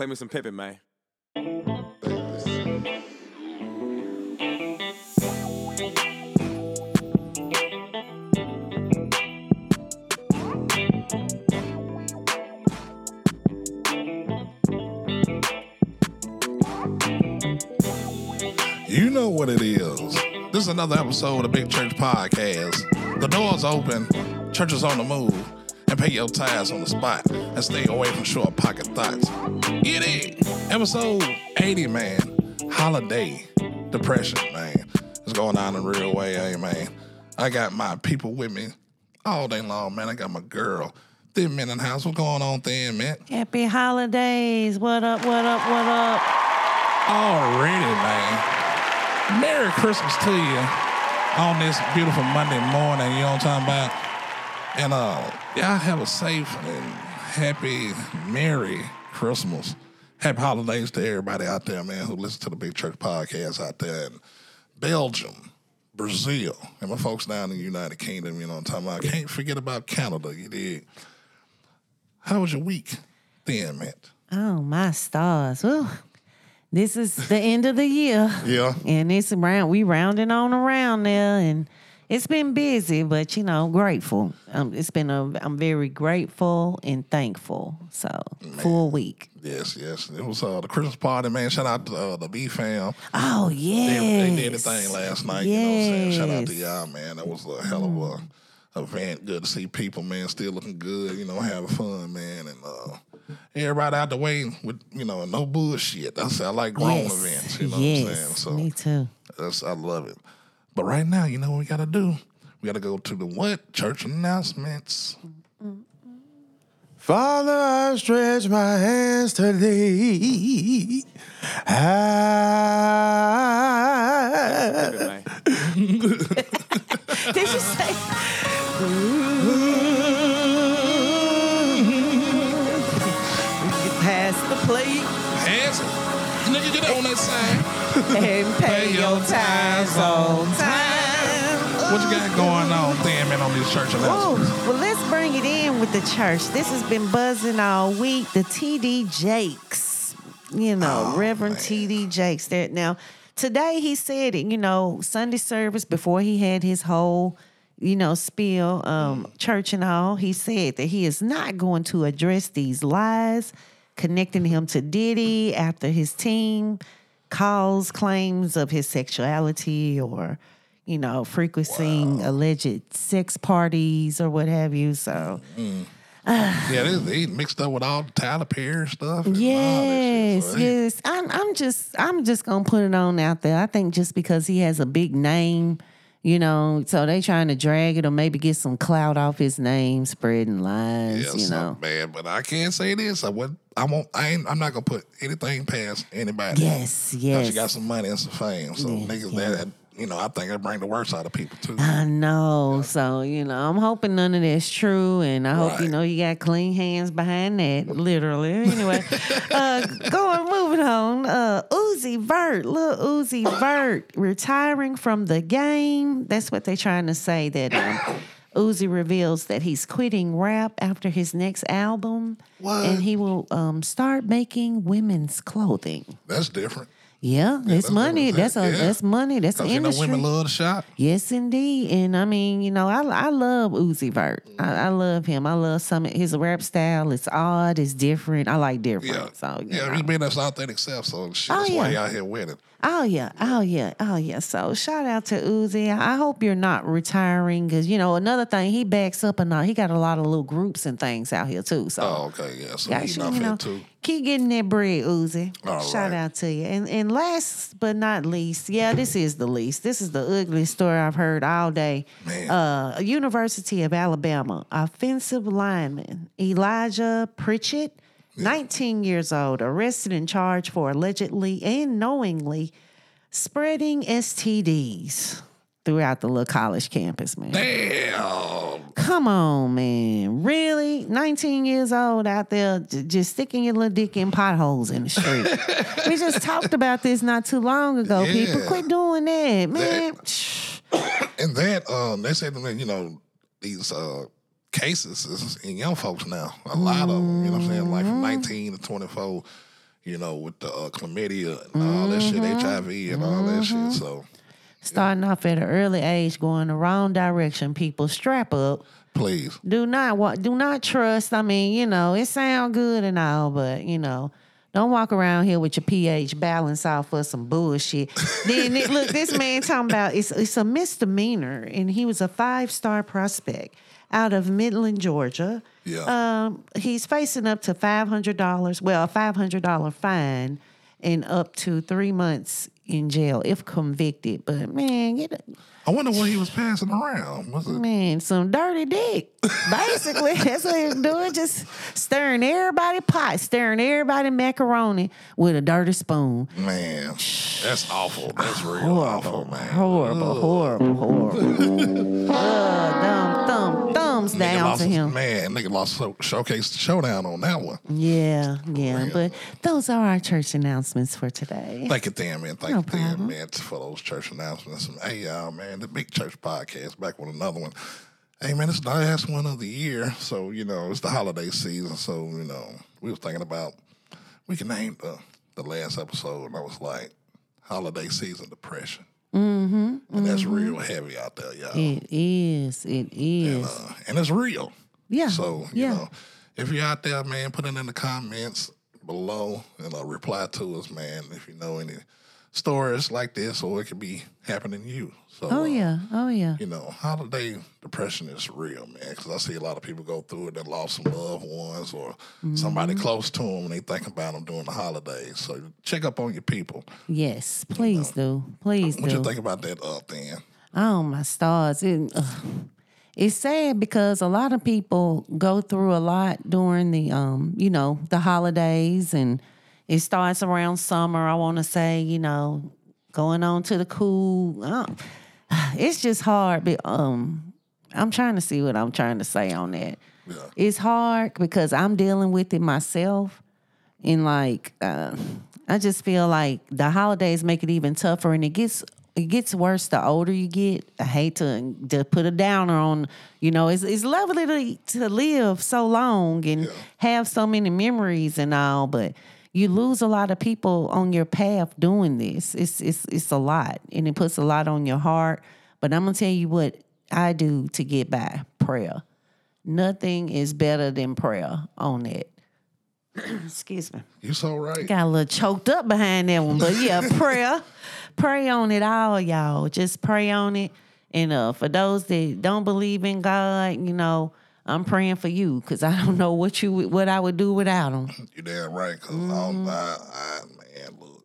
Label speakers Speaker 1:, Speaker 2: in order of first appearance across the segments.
Speaker 1: Play me some Pippin, man.
Speaker 2: You know what it is. This is another episode of the Big Church Podcast. The door's open, church is on the move, and pay your tithes on the spot and stay away from short pocket thoughts. Get it. Episode 80, man. Holiday depression, man. It's going on in a real way, hey, man. I got my people with me all day long, man. I got my girl. Thin Mint in the house. What's going on, Thin Mint?
Speaker 3: Happy holidays. What up, what up, what up?
Speaker 2: Already, man. Merry Christmas to you on this beautiful Monday morning. You know what I'm talking about? And uh, y'all have a safe and happy, Merry Christmas. Happy holidays to everybody out there, man, who listen to the Big Church podcast out there in Belgium, Brazil, and my folks down in the United Kingdom. You know what I'm talking about? I Can't forget about Canada. You did. How was your week, then, Matt?
Speaker 3: Oh, my stars. Ooh. This is the end of the year.
Speaker 2: Yeah.
Speaker 3: And it's around, we rounding on around there. And it's been busy, but, you know, grateful. Um, it's been a, I'm very grateful and thankful. So, full week.
Speaker 2: Yes, yes. It was uh, the Christmas party, man. Shout out to uh, the B fam.
Speaker 3: Oh,
Speaker 2: They,
Speaker 3: yeah.
Speaker 2: they did the thing last night. You know what I'm saying? Shout out to y'all, man. That was a hell of a event. Good to see people, man, still looking good, you know, having fun, man. And uh, everybody out the way with, you know, no bullshit. That's I like grown
Speaker 3: Yes.
Speaker 2: events, you know
Speaker 3: yes.
Speaker 2: what I'm saying? So
Speaker 3: Me too.
Speaker 2: that's I love it. But right now, you know what we gotta do? We gotta go to the what? Church announcements.
Speaker 1: Father, I stretch my hands to thee. I... Ah.
Speaker 3: Did you say? And pay your tithes on time.
Speaker 2: What you got going on, Man, on these church announcements?
Speaker 3: Ooh, well, let's bring it in with the church. This has been buzzing all week. The TD Jakes, you know,
Speaker 2: Oh,
Speaker 3: Reverend
Speaker 2: man.
Speaker 3: TD Jakes. There now, today he said it. You know, Sunday service before he had his whole, you know, spill, um,
Speaker 2: Mm.
Speaker 3: church and all. He said that he is not going to address these lies connecting him to Diddy after his team calls claims of his sexuality or you know frequenting alleged sex parties or what have you so mm-hmm.
Speaker 2: Yeah, they, they mixed up with all the Tyler Perry stuff. and all that shit.
Speaker 3: yes
Speaker 2: So
Speaker 3: yes I'm, I'm just i'm just gonna put it on out there i think just because he has a big name you know so they trying to drag it or maybe get some clout off his name spreading lies
Speaker 2: Yeah,
Speaker 3: you know
Speaker 2: bad, but I can't say this. I would. I won't. I ain't. I'm not gonna put anything past anybody.
Speaker 3: yes yes
Speaker 2: She got some money and some fame, so niggas that you know, I think it bring the worst out of people too.
Speaker 3: I know. So, you know, I'm hoping none of that's true. And I hope, you know, you got clean hands behind that, literally. Anyway, uh, going, moving on. Uh, Uzi Vert, little Uzi Vert, retiring from the game. That's what they're trying to say that um, Uzi reveals that he's quitting rap after his next album.
Speaker 2: What?
Speaker 3: And he will um, start making women's clothing.
Speaker 2: That's different.
Speaker 3: Yeah, it's
Speaker 2: that's
Speaker 3: money. That's a
Speaker 2: saying.
Speaker 3: that's money. That's an
Speaker 2: Cause you know
Speaker 3: industry.
Speaker 2: women love to shop.
Speaker 3: Yes, indeed. And I mean, you know, I I love Uzi Vert. I, I mm-hmm. love him. I love some his rap style. It's odd. It's different. I like different.
Speaker 2: Yeah,
Speaker 3: So
Speaker 2: yeah.
Speaker 3: know.
Speaker 2: He been that's authentic self, so shit,
Speaker 3: Oh,
Speaker 2: that's why he
Speaker 3: yeah.
Speaker 2: out here winning.
Speaker 3: Oh yeah, oh yeah, oh yeah. So shout out to Uzi. I hope you're not retiring because you know another thing he backs up and all. He got a lot of little groups and things out here too. So
Speaker 2: Oh, okay, yeah. So he's
Speaker 3: you
Speaker 2: not
Speaker 3: know,
Speaker 2: too.
Speaker 3: keep getting that bread, Uzi.
Speaker 2: All
Speaker 3: Shout
Speaker 2: right.
Speaker 3: out to you. And and last but not least, yeah, this is the least. This is the ugliest story I've heard all day.
Speaker 2: Man.
Speaker 3: Uh, University of Alabama offensive lineman Elijah Pritchett, 19 years old, arrested and charged for allegedly and knowingly spreading STDs throughout the little college campus, man.
Speaker 2: Damn.
Speaker 3: Come on, man. Really? 19 years old out there j- just sticking your little dick in potholes in the street. we just talked about this not too long ago. People, quit doing that, man.
Speaker 2: And that um, they said that you know these uh cases is in young folks now. A lot of them, you know what I'm saying, like
Speaker 3: Mm-hmm.
Speaker 2: from 19 to 24. you know, with the uh, chlamydia and all that shit, HIV and all that shit. So
Speaker 3: Starting off at an early age, going the wrong direction. People strap up.
Speaker 2: please,
Speaker 3: Do not wa- do not trust. I mean, you know, it sound good and all, but you know, don't walk around here with your pH balance off for some bullshit. then it- look, this man talking about it's it's a misdemeanor, and he was a five star prospect out of Midland, Georgia.
Speaker 2: Yeah.
Speaker 3: Um, he's facing up to five hundred dollars. Well, a five hundred dollar fine and up to three months in jail if convicted. But man, get a,
Speaker 2: I wonder what he was passing around. Was it?
Speaker 3: Man, some dirty dick. Basically, that's what he was doing. Just stirring everybody pot, stirring everybody macaroni with a dirty spoon.
Speaker 2: Man, that's awful. That's real
Speaker 3: Horrible,
Speaker 2: awful, man.
Speaker 3: horrible, horrible, horrible. uh, thumb, thumbs
Speaker 2: Nigga
Speaker 3: down to
Speaker 2: his-
Speaker 3: him.
Speaker 2: Man, nigga lost so, showcase showdown on that one.
Speaker 3: Yeah, yeah. But those are our church announcements for today.
Speaker 2: Thank you, Dan, man. Thank
Speaker 3: No
Speaker 2: you, Dan,
Speaker 3: problem.
Speaker 2: man, for those church announcements. And, hey, y'all, man, the Big Church Podcast back with another one. Hey, man, it's the last one of the year. So, you know, it's the holiday season. So, you know, we was thinking about, we can name the, the last episode. And I was like, holiday season depression. Mm-hmm. And that's real heavy out there, y'all.
Speaker 3: It is. It is.
Speaker 2: uh, and it's real.
Speaker 3: Yeah,
Speaker 2: So you
Speaker 3: yeah.
Speaker 2: know, if you're out there, man, put it in the comments below and uh, reply to us, man. If you know any stories like this, or it could be happening to you. So,
Speaker 3: oh
Speaker 2: uh,
Speaker 3: yeah. Oh yeah.
Speaker 2: You know, holiday depression is real, man. Because I see a lot of people go through it that lost some loved ones or somebody
Speaker 3: Mm-hmm.
Speaker 2: close to them, and they think about them during the holidays. So check up on your people.
Speaker 3: Yes. Please do. Please do.
Speaker 2: What
Speaker 3: do.
Speaker 2: you think about that, uh, thing?
Speaker 3: Oh my stars! It, ugh. it's sad because a lot of people go through a lot during the um, you know, the holidays, and it starts around summer. I want to say, you know, going on to the cool. uh, it's just hard. But um, I'm trying to see what I'm trying to say on that.
Speaker 2: Yeah.
Speaker 3: It's hard because I'm dealing with it myself, and like uh, I just feel like the holidays make it even tougher, and it gets it gets worse the older you get. I hate to to put a downer on, you know, it's it's lovely to, to live so long and have so many memories and all, but you lose a lot of people on your path doing this. It's it's it's a lot, and it puts a lot on your heart. But I'm gonna tell you what I do to get by: prayer. Nothing is better than prayer on it. Excuse me.
Speaker 2: You so right.
Speaker 3: Got a little choked up behind that one, but yeah, prayer, pray on it all, y'all. Just pray on it. And uh, for those that don't believe in God, you know, I'm praying for you because I don't know what you what I would do without them.
Speaker 2: You damn right, because
Speaker 3: Mm-hmm.
Speaker 2: I, I, man, look,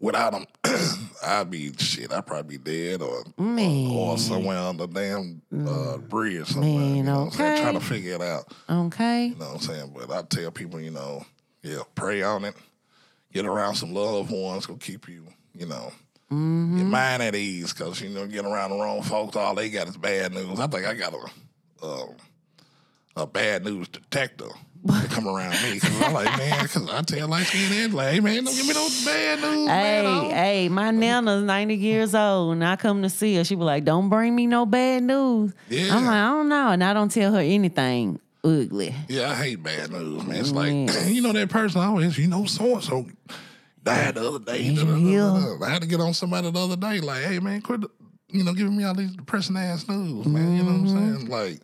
Speaker 2: without them, I'd be shit. I'd probably be dead or or, or somewhere on the damn uh, bridge somewhere.
Speaker 3: Mm. Man,
Speaker 2: you know what I'm saying? Trying to figure it out.
Speaker 3: Okay.
Speaker 2: You know what I'm saying? But I tell people, you know, yeah, pray on it. Get around some loved ones will keep you, you know,
Speaker 3: Mm-hmm.
Speaker 2: your mind at ease. Because you know, getting around the wrong folks, all they got is bad news. I think I got a. Uh, a bad news detector to come around me because I'm like, man, because I tell light skinned and like, hey man, don't give me no bad news, man.
Speaker 3: Hey, hey, my nana's 90 years old, and I come to see her. She be like, don't bring me no bad news.
Speaker 2: Yeah.
Speaker 3: I'm like, I don't know. And I don't tell her anything ugly.
Speaker 2: Yeah, I hate bad news, man. It's like, you know, that person always, you know, so and so died the other day. da, da, da, da, da. I had to get on somebody the other day, like, hey, man, quit, you know, giving me all these depressing ass news, man. You know what I'm
Speaker 3: Mm-hmm.
Speaker 2: saying? Like,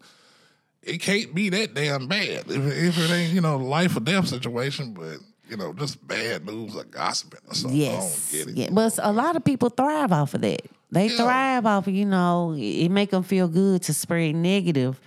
Speaker 2: it can't be that damn bad if, if it ain't, you know, life or death situation, but, you know, just bad news or gossiping or something.
Speaker 3: Yes.
Speaker 2: I don't get it.
Speaker 3: Yeah. But a lot of people thrive off of that. They
Speaker 2: Yeah.
Speaker 3: thrive off of, you know, it it make them feel good to spread negative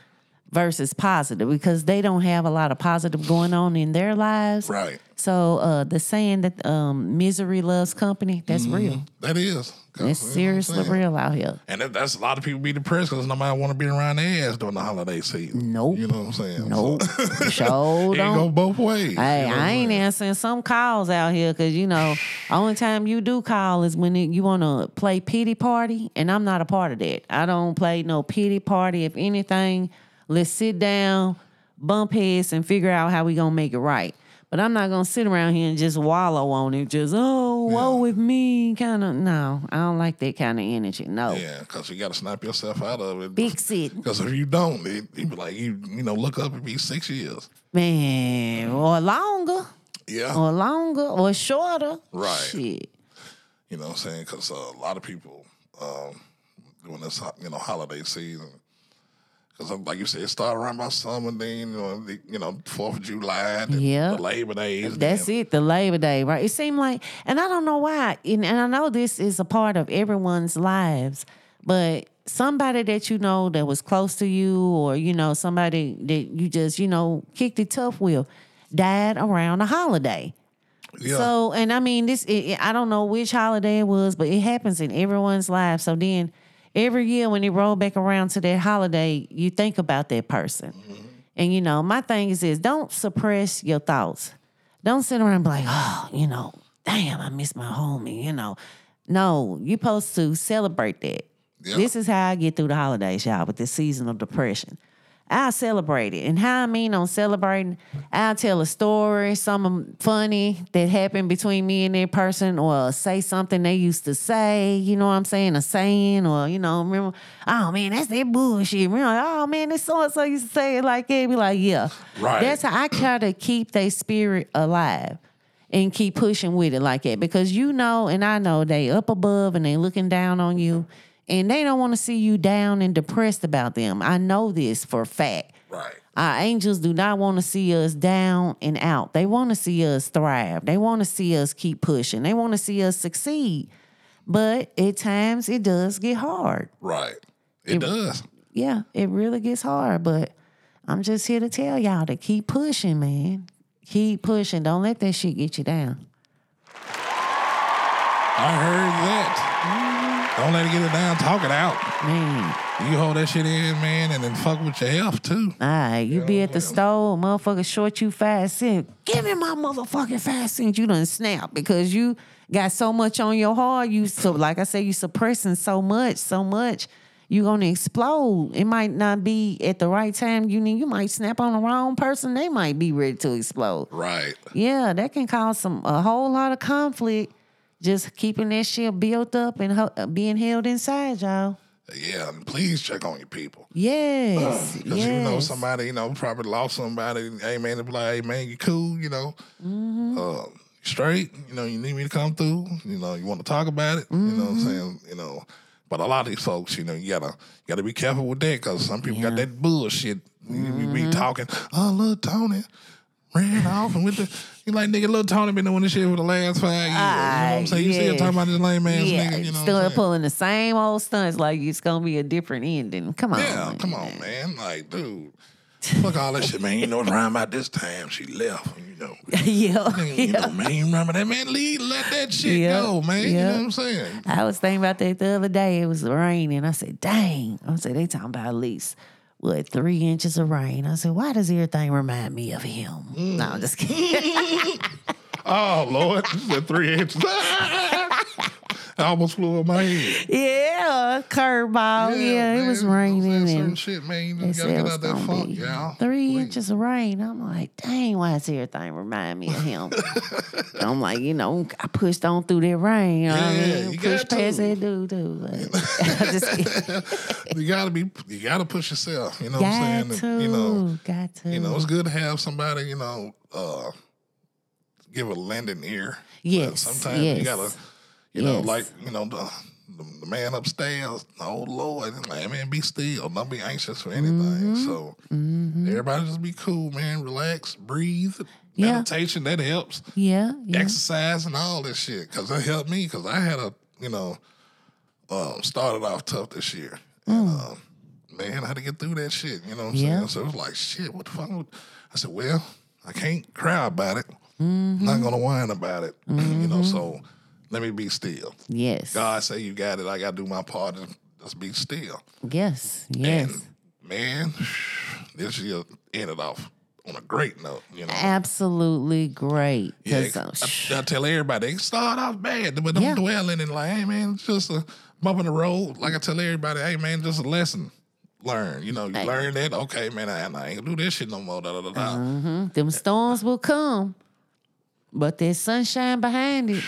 Speaker 3: versus positive because they don't have a lot of positive going on in their lives.
Speaker 2: Right.
Speaker 3: So uh, the saying that um, misery loves company, that's real.
Speaker 2: That is.
Speaker 3: It's
Speaker 2: you know what I'm
Speaker 3: seriously real out here.
Speaker 2: And that, that's a lot of people be depressed because nobody want to be around their ass during the holiday season.
Speaker 3: Nope.
Speaker 2: You know what I'm saying?
Speaker 3: Nope.
Speaker 2: So,
Speaker 3: Show
Speaker 2: it go both ways.
Speaker 3: Hey,
Speaker 2: you know
Speaker 3: I ain't
Speaker 2: saying?
Speaker 3: answering some calls out here because you know, only time you do call is when it, you want to play pity party, and I'm not a part of that. I don't play no pity party. If anything, let's sit down, bump heads, and figure out how we gonna make it right. But I'm not gonna sit around here and just wallow on it. Just oh, woe with me, kind of. No, I don't like that kind of energy. No,
Speaker 2: Yeah, because you got to snap yourself out of it.
Speaker 3: fix it,
Speaker 2: Because if you don't, it, you be like you, you know, look up and be six years.
Speaker 3: man, or longer.
Speaker 2: Yeah.
Speaker 3: or longer or shorter.
Speaker 2: Right.
Speaker 3: Shit.
Speaker 2: You know what I'm saying? Because uh, a lot of people, um, when it's ho- you know holiday season, because like you said, it started around about summer, then you know, the, you know Fourth of July,
Speaker 3: Yeah.
Speaker 2: the Labor Days.
Speaker 3: That's
Speaker 2: then,
Speaker 3: it, the Labor Day, right? It seemed like, and I don't know why, and, and I know this is a part of everyone's lives, but somebody that you know that was close to you, or you know somebody that you just you know kicked it tough with, died around a holiday.
Speaker 2: Yeah.
Speaker 3: So, and I mean, this, it- I don't know which holiday it was, but it happens in everyone's life. So then every year when you roll back around to that holiday, you think about that person. Mm-hmm. And, you know, my thing is this don't suppress your thoughts. Don't sit around and be like, oh, you know, damn, I miss my homie, you know. No, you're supposed to celebrate that.
Speaker 2: Yeah.
Speaker 3: This is how I get through the holidays, y'all, with this season of depression. I celebrate it. And how I mean on celebrating, I'll tell a story, something funny that happened between me and that person, or say something they used to say, you know what I'm saying, a saying, or, you know, remember, oh man, that's that bullshit. Remember, oh man, this so and so used to say it like that. Be like, yeah.
Speaker 2: Right.
Speaker 3: That's how I try to keep their spirit alive and keep pushing with it like that because you know and I know they up above and they looking down on you and they don't want to see you down and depressed about them. I know this for a fact.
Speaker 2: right.
Speaker 3: Our angels do not want to see us down and out. They want to see us thrive. They want to see us keep pushing. They want to see us succeed. But at times it does get hard.
Speaker 2: Right. It, does.
Speaker 3: Yeah, it really gets hard. But I'm just here to tell y'all to keep pushing, man. Keep pushing. Don't let that shit get you down.
Speaker 2: I heard that. Don't let it get it down. Talk it out.
Speaker 3: Man,
Speaker 2: You hold that shit in, man, and then fuck with your health too.
Speaker 3: all right, you be at the store, motherfucker short you five cents. Give me my motherfucking five cents. You done snap because you got so much on your heart. You so like I said, you suppressing so much, so much. You gonna explode. It might not be at the right time. You need. You might snap on the wrong person. They might be ready to explode.
Speaker 2: Right.
Speaker 3: Yeah, that can cause some a whole lot of conflict. Just keeping that shit built up and ho- being held inside, y'all.
Speaker 2: Yeah. And please check on your people.
Speaker 3: Yes,
Speaker 2: Because
Speaker 3: yes.
Speaker 2: you know somebody, you know, probably lost somebody. Hey man, they be like, hey man, you cool, you know,
Speaker 3: Mm-hmm.
Speaker 2: uh, straight. You know, you need me to come through. You know, you want to talk about it. You know what I'm
Speaker 3: Mm-hmm.
Speaker 2: saying? You know, but a lot of these folks, you know, you gotta you gotta be careful with that because some people got that bullshit. You
Speaker 3: Mm-hmm.
Speaker 2: be talking, oh, little Tony ran off and with the. You like nigga, little Tony been doing this shit for the last five years. you know what I'm ah, saying? You still talking about this lame ass
Speaker 3: yeah,
Speaker 2: nigga. You know,
Speaker 3: still pulling the same old stunts like it's gonna be a different ending. Come on,
Speaker 2: Yeah, come on, man. Like, dude, fuck all that shit, man. You know, what's around about this time she left. You know,
Speaker 3: yeah,
Speaker 2: you know, man. Remember that man? Leave, let that shit
Speaker 3: Yeah,
Speaker 2: go, man. You know what I'm saying?
Speaker 3: I was thinking about that the other day. It was raining. I said, "Dang!" I said, "They talking about at least what three inches of rain." I said, "Why does everything remind me of him?"
Speaker 2: Mm.
Speaker 3: No, I'm just kidding.
Speaker 2: Oh Lord, is three inches. I almost flew up my head.
Speaker 3: yeah, curveball. Yeah, it
Speaker 2: man,
Speaker 3: was
Speaker 2: you know what I'm saying?
Speaker 3: raining and.
Speaker 2: shit, man. You gotta get
Speaker 3: was
Speaker 2: out that funk, y'all.
Speaker 3: three
Speaker 2: Please.
Speaker 3: inches of rain. I'm like, dang, why does everything remind me of him? I'm like, you know, I pushed on through that rain. You know what I mean? Pushed past
Speaker 2: to.
Speaker 3: that dude. But just
Speaker 2: You gotta be. You gotta push yourself. You know
Speaker 3: got
Speaker 2: what I'm
Speaker 3: to,
Speaker 2: saying? And, You know,
Speaker 3: got to.
Speaker 2: you know, it's good to have somebody. You know, uh, give a lending ear. But
Speaker 3: Yes,
Speaker 2: sometimes you gotta, you know, like you know the. The, the man upstairs, old Lord, like, man, be still. Don't be anxious for anything.
Speaker 3: Mm-hmm.
Speaker 2: So everybody just be cool, man. Relax, breathe.
Speaker 3: Yeah.
Speaker 2: Meditation, that helps.
Speaker 3: yeah, yeah.
Speaker 2: Exercise and all this shit. Cause that helped me. Cause I had a, you know, um, started off tough this year. And um, man, I had to get through that shit. You know what I'm
Speaker 3: Mm. Yeah.
Speaker 2: saying? So it was like, shit, what the fuck? I said, well, I can't cry about it.
Speaker 3: Mm-hmm.
Speaker 2: I'm not gonna whine about it. you know, so let me be still.
Speaker 3: Yes.
Speaker 2: God say you got it. I gotta do my part and just be still.
Speaker 3: Yes. Yes.
Speaker 2: And man, this year ended off on a great note. You know.
Speaker 3: Absolutely great.
Speaker 2: Yeah,
Speaker 3: uh,
Speaker 2: I, I tell everybody they start off bad, but don't
Speaker 3: Yeah.
Speaker 2: dwell in it. Like, hey man, it's just a bump in the road. Like I tell everybody, hey man, just a lesson. Learn, you know, you
Speaker 3: Hey.
Speaker 2: learn that. Okay, man, I, I ain't gonna do this shit no more. Da, da, da, da.
Speaker 3: mhm. Them storms will come, but there's sunshine behind it.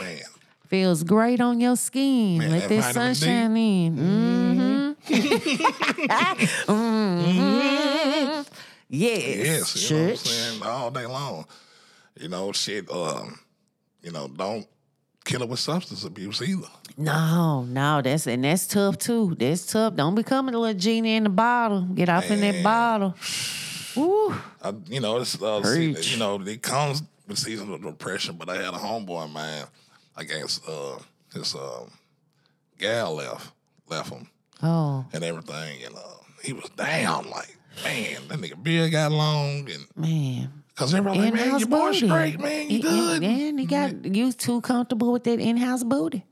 Speaker 2: Man,
Speaker 3: Feels great on your skin.
Speaker 2: Man,
Speaker 3: Let
Speaker 2: that
Speaker 3: that
Speaker 2: vitamin D.
Speaker 3: sunshine in. Mm-hmm. Mhm. Yes.
Speaker 2: yes, you know what I'm saying all day long. You know, shit. Um, you know, don't kill it with substance abuse either.
Speaker 3: No, no, that's and that's tough too. That's tough. Don't become a little genie in the bottle. Get off in that bottle. Woo.
Speaker 2: I, you know, it's uh, see, you know, it comes with seasonal depression. But I had a homeboy of mine. I guess uh, his uh, gal left, left him
Speaker 3: Oh,
Speaker 2: and everything, and uh, he was down. Like, man, that nigga beard got long, and
Speaker 3: man.
Speaker 2: cause everybody like, man, your boy
Speaker 3: booty.
Speaker 2: straight, man, you good.
Speaker 3: Man, he got you too comfortable with that in-house booty.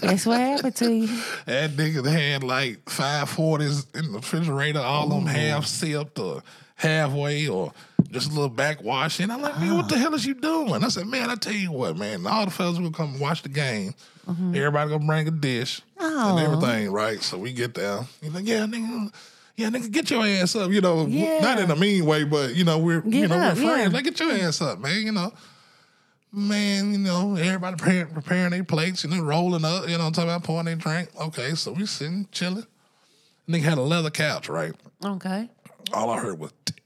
Speaker 3: That's what happened to you.
Speaker 2: That nigga had like five forties in the refrigerator, all them half sipped or halfway or just a little backwash. And I'm like, man, what the ah. hell is you doing? I said, man, I tell you what, man, all the fellas will come watch the game. Mm-hmm. Everybody gonna bring a dish
Speaker 3: Oh.
Speaker 2: and everything, right? So we get there. He's like, yeah, nigga. Yeah, nigga, get your ass up. You know,
Speaker 3: Yeah.
Speaker 2: not in a mean way, but you know, we're you know
Speaker 3: up,
Speaker 2: we're friends.
Speaker 3: yeah.
Speaker 2: Like, get your ass up, man. You know, man. You know, everybody preparing, preparing their plates and then rolling up. You know, I'm talking about pouring their drink. Okay, so we sitting chilling. Nigga had a leather couch, right?
Speaker 3: Okay.
Speaker 2: All I heard was. tick.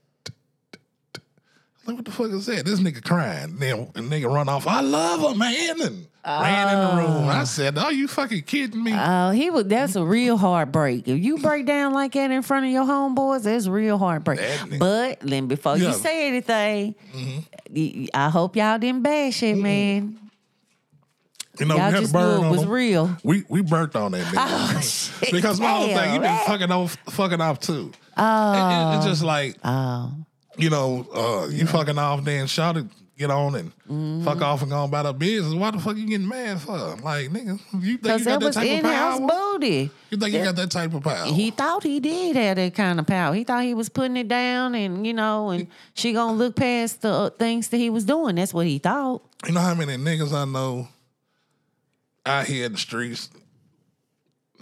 Speaker 2: Like what the fuck is that? This nigga crying. Then the nigga run off. I love her, man, and ran in the oh. room. I said, "Are you fucking kidding me?"
Speaker 3: Oh, he was. That's a real heartbreak. If you break down like that in front of your homeboys, that's real heartbreak.
Speaker 2: That
Speaker 3: But then before
Speaker 2: Yeah.
Speaker 3: you say anything, mm-hmm. I hope y'all didn't bash it, man.
Speaker 2: You know,
Speaker 3: Y'all
Speaker 2: we had
Speaker 3: just
Speaker 2: to burn
Speaker 3: knew it was
Speaker 2: him.
Speaker 3: real.
Speaker 2: We we burnt on that nigga.
Speaker 3: Oh,
Speaker 2: because my whole thing, you been fucking off, fucking off too. Oh. it's just like,
Speaker 3: Oh,
Speaker 2: you know, uh, you fucking off, then shout it, get on and
Speaker 3: Mm-hmm.
Speaker 2: fuck off and go about our business. Why the fuck you getting mad for? Like, nigga, you think you got that type of power?
Speaker 3: booty.
Speaker 2: You think you got that type of power?
Speaker 3: He thought he did have that kind of power. He thought he was putting it down, and you know, and she gonna look past the uh, things that he was doing. That's what he thought.
Speaker 2: you know how many niggas I know out here in the streets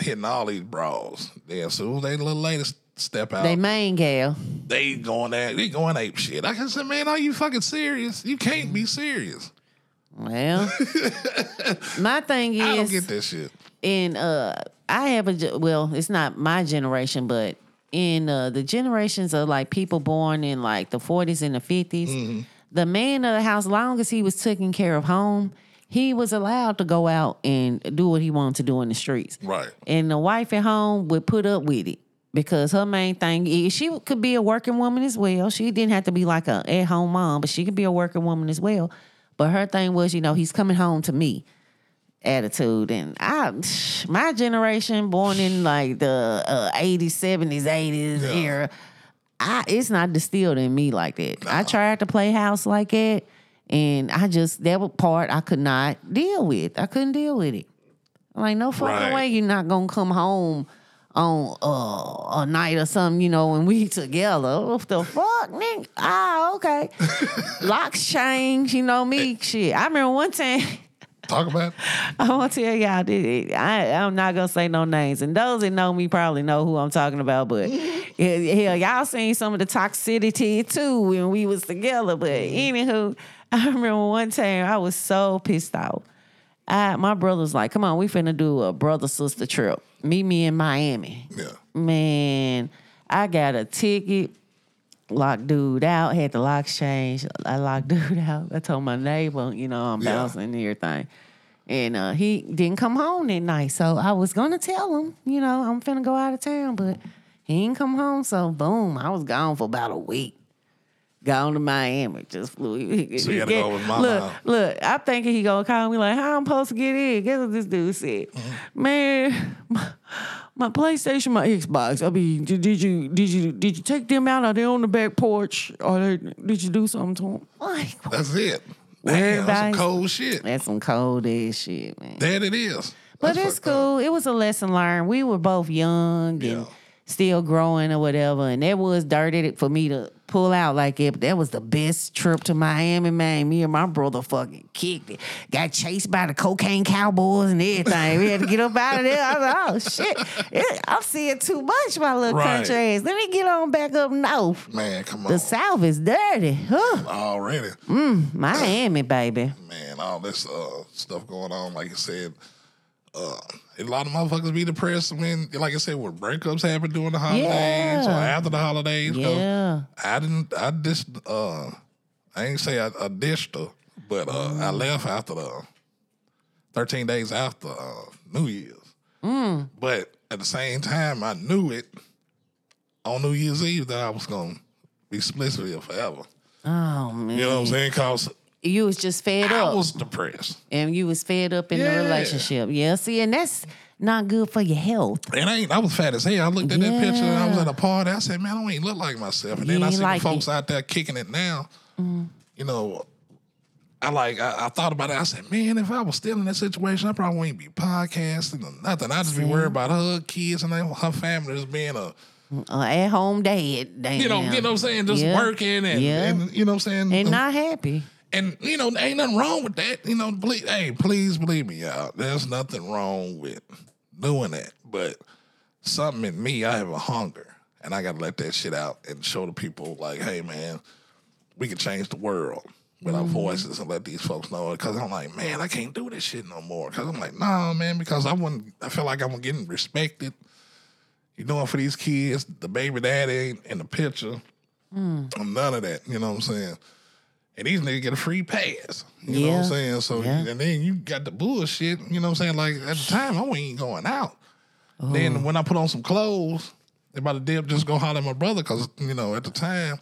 Speaker 2: hitting all these bras. Then as soon as they little ladies step out,
Speaker 3: They main gal.
Speaker 2: they going that they going ape shit. I can say, man, are you fucking serious? You can't be serious.
Speaker 3: Well, my thing is,
Speaker 2: I don't get that shit.
Speaker 3: And uh, I have a well, it's not my generation, but in uh, the generations of like people born in like the forties and the 50s
Speaker 2: Mm-hmm.
Speaker 3: the man of the house, long as he was taking care of home, he was allowed to go out and do what he wanted to do in the streets.
Speaker 2: Right.
Speaker 3: and the wife at home would put up with it because her main thing is she could be a working woman as well. She didn't have to be like a at home mom, but she could be a working woman as well. But her thing was, you know, he's coming home to me attitude. And I, my generation, born in like the uh, 80s, 70s, 80s
Speaker 2: Yeah.
Speaker 3: era, I it's not distilled in me like that. I tried to play house like it, and I just that part I could not deal with. I couldn't deal with it. Like, no fucking
Speaker 2: Right.
Speaker 3: way you're not gonna come home on uh, a night or something, you know, when we together. What the fuck, nigga? Ah, okay. Locks change, you know me. Shit. I remember one time.
Speaker 2: Talk about it.
Speaker 3: I want to tell y'all, I, I'm not gonna say no names, and those that know me probably know who I'm talking about. But yeah, hell, y'all seen some of the toxicity too when we was together. But anywho, I remember one time I was so pissed off. I, my brother's like, "Come on, we finna do a brother sister trip. Meet me in Miami."
Speaker 2: Yeah.
Speaker 3: Man, I got a ticket. Locked dude out. Had the locks changed. I locked dude out. I told my neighbor, you know, I'm
Speaker 2: Yeah.
Speaker 3: bouncing and everything. And uh, he didn't come home that night. So I was gonna tell him, you know, I'm finna go out of town, but he didn't come home. So boom, I was gone for about a week. Gone to Miami, just flew.
Speaker 2: So you had to go with mama.
Speaker 3: Look, look, I'm thinking he gonna call me like, how I'm supposed to get in? Guess what this dude said?
Speaker 2: Mm-hmm.
Speaker 3: Man, my, my PlayStation, my Xbox. I mean, did, did you did you did you take them out? Are they on the back porch? Or they, did you do something to them? Like,
Speaker 2: That's it. Damn, that's some cold shit.
Speaker 3: that's some cold ass shit, man.
Speaker 2: That it is.
Speaker 3: But
Speaker 2: That's
Speaker 3: it's
Speaker 2: fucked up.
Speaker 3: cool. It was a lesson learned. We were both young and
Speaker 2: Yeah.
Speaker 3: Still growing or whatever. And that was dirty for me to pull out like it. But that was the best trip to Miami, man. Me and my brother fucking kicked it. Got chased by the cocaine cowboys and everything. we had to get up out of there. I was like, oh shit. It- I'm seeing too much, my little
Speaker 2: Right.
Speaker 3: country ass. Let me get on back up north.
Speaker 2: Man, come on.
Speaker 3: The South is dirty. Huh.
Speaker 2: Already.
Speaker 3: Miami, baby.
Speaker 2: Man, all this uh, stuff going on, like you said, uh, a lot of motherfuckers be depressed when, like I said, when breakups happen during the holidays or after the holidays.
Speaker 3: Yeah.
Speaker 2: I didn't. I just. Uh, I ain't say I, I dished her, but uh, I left after the 13 days after uh, New Year's. But at the same time, I knew it on New Year's Eve that I was going to be split with her forever.
Speaker 3: Oh man.
Speaker 2: You know what I'm saying? Because
Speaker 3: You was just fed
Speaker 2: I
Speaker 3: up.
Speaker 2: I was depressed.
Speaker 3: and you was fed up in
Speaker 2: Yeah.
Speaker 3: the relationship. Yeah. See, and that's not good for your health.
Speaker 2: And I ain't, I was fat as hell. I looked at that picture and I was at a party. I said, man, I don't even look like myself. And
Speaker 3: You
Speaker 2: then I see
Speaker 3: like
Speaker 2: the folks
Speaker 3: it.
Speaker 2: out there kicking it now. You know, I like, I, I thought about it. I said, man, if I was still in that situation, I probably wouldn't be podcasting or nothing. I'd just be worried about her kids and her family just being a,
Speaker 3: Uh, at home dad. Damn.
Speaker 2: you know, you know what I'm saying, just
Speaker 3: Yeah.
Speaker 2: working and,
Speaker 3: Yeah.
Speaker 2: and, you know what I'm saying?
Speaker 3: And not happy.
Speaker 2: And you know, ain't nothing wrong with that. You know, please, hey, please believe me, y'all. There's nothing wrong with doing that. But something in me, I have a hunger, and I got to let that shit out and show the people, like, hey, man, we can change the world with our mm-hmm. voices and let these folks know. Because I'm like, man, I can't do this shit no more. Because I'm like, nah, man, because I wouldn't. I feel like I'm getting respected. You doing for these kids, the baby daddy ain't in the picture. Mm. I'm none of that. You know what I'm saying? And these niggas get a free pass. You know what I'm saying? So
Speaker 3: Yeah.
Speaker 2: and then you got the bullshit, you know what I'm saying? Like at the time I wasn't going out.
Speaker 3: Oh.
Speaker 2: Then when I put on some clothes, they about to dip just go holler at my brother because, you know, at the time,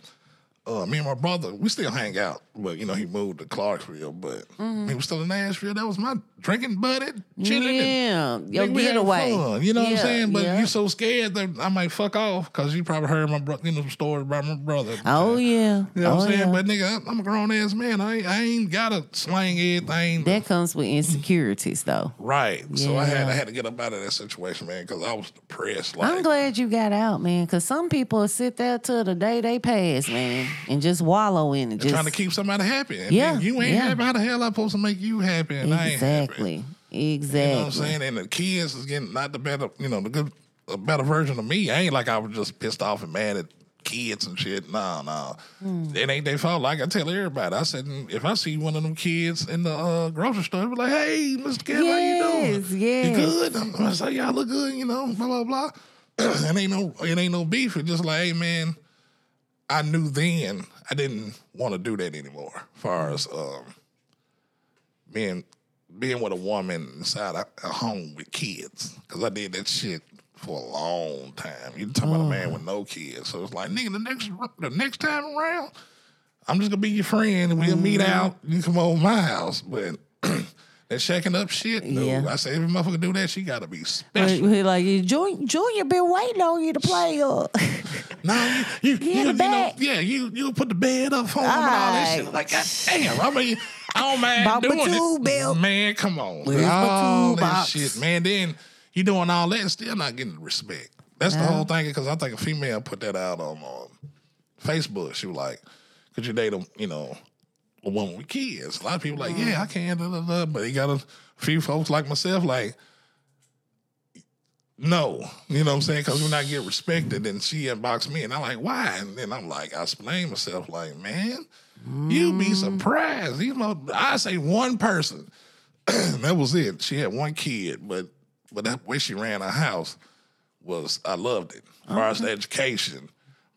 Speaker 2: uh, me and my brother, we still hang out. But, you know, he moved to Clarksville, but
Speaker 3: Mm-hmm.
Speaker 2: he was still in Nashville. That was my drinking buddy, chilling.
Speaker 3: Yeah. Your
Speaker 2: Nigga, we having
Speaker 3: getaway.
Speaker 2: fun, You know what I'm saying? But
Speaker 3: yeah.
Speaker 2: you're so scared that I might fuck off because you probably heard my brother, you know, some stories about my brother.
Speaker 3: Oh yeah.
Speaker 2: You know
Speaker 3: oh,
Speaker 2: what I'm saying?
Speaker 3: yeah.
Speaker 2: But nigga, I'm a grown ass man. I ain't, I ain't gotta slang everything.
Speaker 3: that comes with insecurities though.
Speaker 2: right. So I had I had to get up out of that situation, man, because I was depressed. Like
Speaker 3: I'm glad you got out, man, because some people sit there till the day they pass, man, and just wallow in it. Just
Speaker 2: trying to keep somebody happy. And
Speaker 3: Yeah,
Speaker 2: you ain't
Speaker 3: yeah.
Speaker 2: happy. How the hell I supposed to make you happy? And I ain't happy.
Speaker 3: exactly,
Speaker 2: You know what I'm saying? And the kids is getting not the better, you know, the good, a better version of me. I ain't like I was just pissed off and mad at kids and shit. No, no.
Speaker 3: Hmm.
Speaker 2: It ain't their fault. Like I tell everybody, I said, if I see one of them kids in the uh, grocery store, I be like, hey, Mr. Kev, how you doing?
Speaker 3: yes.
Speaker 2: You good? I'm gonna say, y'all look good, you know, blah, blah, blah. it ain't no it ain't no beef. It's just like, hey man, I knew then I didn't want to do that anymore. As far as um being being with a woman inside a, a home with kids, because I did that shit for a long time. You talking about a man with no kids, so it's like nigga, the next the next time around, I'm just gonna be your friend and we'll meet
Speaker 3: Mm-hmm.
Speaker 2: out. You come over my house, but. That shacking up shit, no.
Speaker 3: Yeah.
Speaker 2: I say a motherfucker do that, she gotta be special.
Speaker 3: we like Junior, Junior been waiting on you to play up.
Speaker 2: No, you, you,
Speaker 3: Get
Speaker 2: you, you know, yeah, you you put the bed up for him and all that shit. Like, God damn, I mean, I don't mind doing it.
Speaker 3: belt.
Speaker 2: Man, come on.
Speaker 3: Where's
Speaker 2: all that shit, man. Then you doing all that and still not getting respect. That's the whole thing. Because I think a female put that out on um, Facebook. She was like, "Could you date a you know a woman with kids?" A lot of people like, mm-hmm. "Yeah, I can." Da, da, da. But he got a few folks like myself like. No, you know what I'm saying? Because when I get respected, and she inbox me, and I'm like, why? And then I'm like, I explain myself, like, man, you'd be mm. surprised. These mother- I say one person, that was it. She had one kid, but but that way she ran her house was I loved it. As far as the education,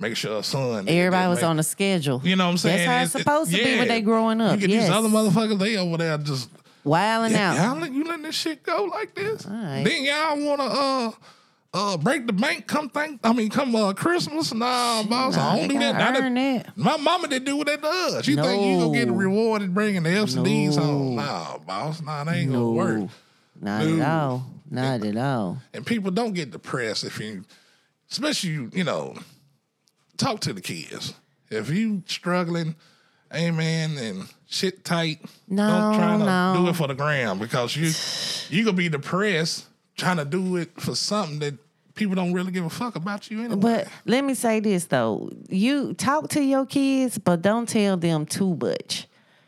Speaker 2: make sure her son.
Speaker 3: Everybody was
Speaker 2: make-
Speaker 3: on a schedule.
Speaker 2: You know what I'm saying?
Speaker 3: That's how it's
Speaker 2: It- it-
Speaker 3: supposed to be when they growing up.
Speaker 2: You get
Speaker 3: yes.
Speaker 2: these other motherfuckers, they over there just
Speaker 3: Wilding
Speaker 2: yeah,
Speaker 3: out.
Speaker 2: y'all let you letting this shit go like this.
Speaker 3: right.
Speaker 2: Then y'all wanna uh uh break the bank come think I mean come uh Christmas? Nah, boss, I don't do that.
Speaker 3: Earn that.
Speaker 2: My mama didn't do what that does. You think you gonna get
Speaker 3: No.
Speaker 2: rewarded bringing the F's and D's
Speaker 3: No.
Speaker 2: home? Nah, boss, nah, that ain't gonna work.
Speaker 3: No, not
Speaker 2: No.
Speaker 3: at all. Not at all.
Speaker 2: And people don't get depressed if you especially you, you know, talk to the kids. If you struggling, amen, and shit tight,
Speaker 3: No,
Speaker 2: don't try to
Speaker 3: no.
Speaker 2: do it for the gram because you you gonna be depressed trying to do it for something that people don't really give a fuck about you anyway.
Speaker 3: But let me say this though. You talk to your kids, but don't tell them too much.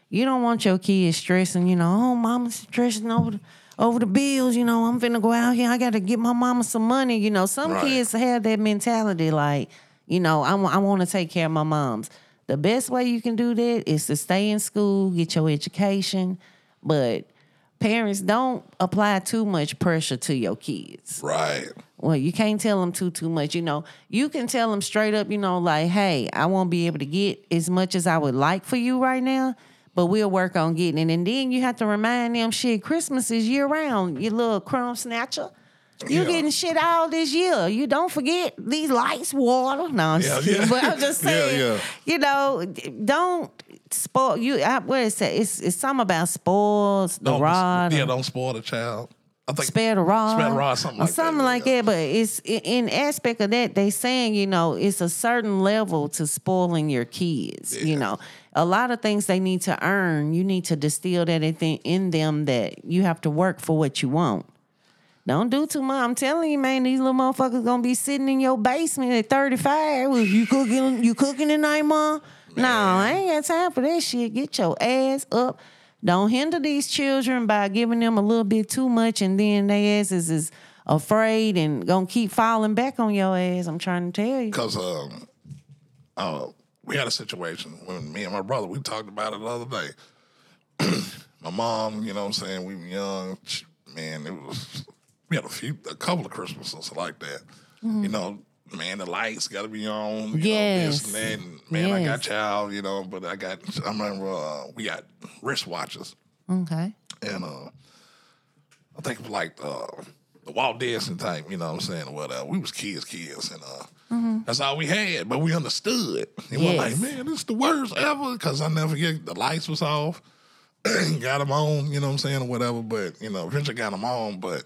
Speaker 3: You don't want your kids stressing, you know, oh mama's stressing over the over the bills, you know, I'm finna go out here. I gotta get my mama some money. You know, some
Speaker 2: Right.
Speaker 3: kids have that mentality like, you know, I want to take care of my moms. The best way you can do that is to stay in school, get your education, but parents don't apply too much pressure to your kids
Speaker 2: right.
Speaker 3: Well, you can't tell them too too much. You know, you can tell them straight up. You know, like, hey, I won't be able to get as much as I would like for you right now, but we'll work on getting it. And then you have to remind them, shit, Christmas is year round. You little crumb snatcher. You
Speaker 2: Yeah.
Speaker 3: getting shit all this year. You don't forget these lights, water. No, I'm
Speaker 2: Yeah, yeah.
Speaker 3: But I'm just saying,
Speaker 2: yeah.
Speaker 3: you know, don't spoil you. I, what is that? It's it's something about spoils the
Speaker 2: Don't-
Speaker 3: rod.
Speaker 2: Yeah, don't spoil the child. I think
Speaker 3: spare the rod,
Speaker 2: Spare the rod, something like that,
Speaker 3: something like
Speaker 2: yeah.
Speaker 3: that. But it's in- aspect of that they saying you know it's a certain level to spoiling your kids. You know, a lot of things they need to earn. You need to distill that in them that you have to work for what you want. Don't do too much. I'm telling you, man, these little motherfuckers gonna be sitting in your basement at 35. You cooking, you cooking tonight, mom? No, I ain't got time for that shit. Get your ass up. Don't hinder these children by giving them a little bit too much, and then they asses is afraid and gonna keep falling back on your ass. I'm trying to tell you.
Speaker 2: because um, uh, we had a situation when me and my brother we talked about it the other day. my mom, you know what I'm saying, we were young. she- Man, it was we had a few a couple of Christmases like that. You know, man, the lights gotta be on, you
Speaker 3: Yes.
Speaker 2: know, this and that. And, man, I got
Speaker 3: Yes.
Speaker 2: child, you know, but I got I remember uh, we got wristwatches
Speaker 3: Okay.
Speaker 2: and uh I think it was like uh the Walt Disney type, you know what I'm saying, or whatever. We was kids, kids, and uh that's all we had, but we understood. It was
Speaker 3: Yes.
Speaker 2: like, man, this is the worst ever, because I never forget the lights was off, got them on, you know what I'm saying, or whatever, but, you know, eventually got them on, but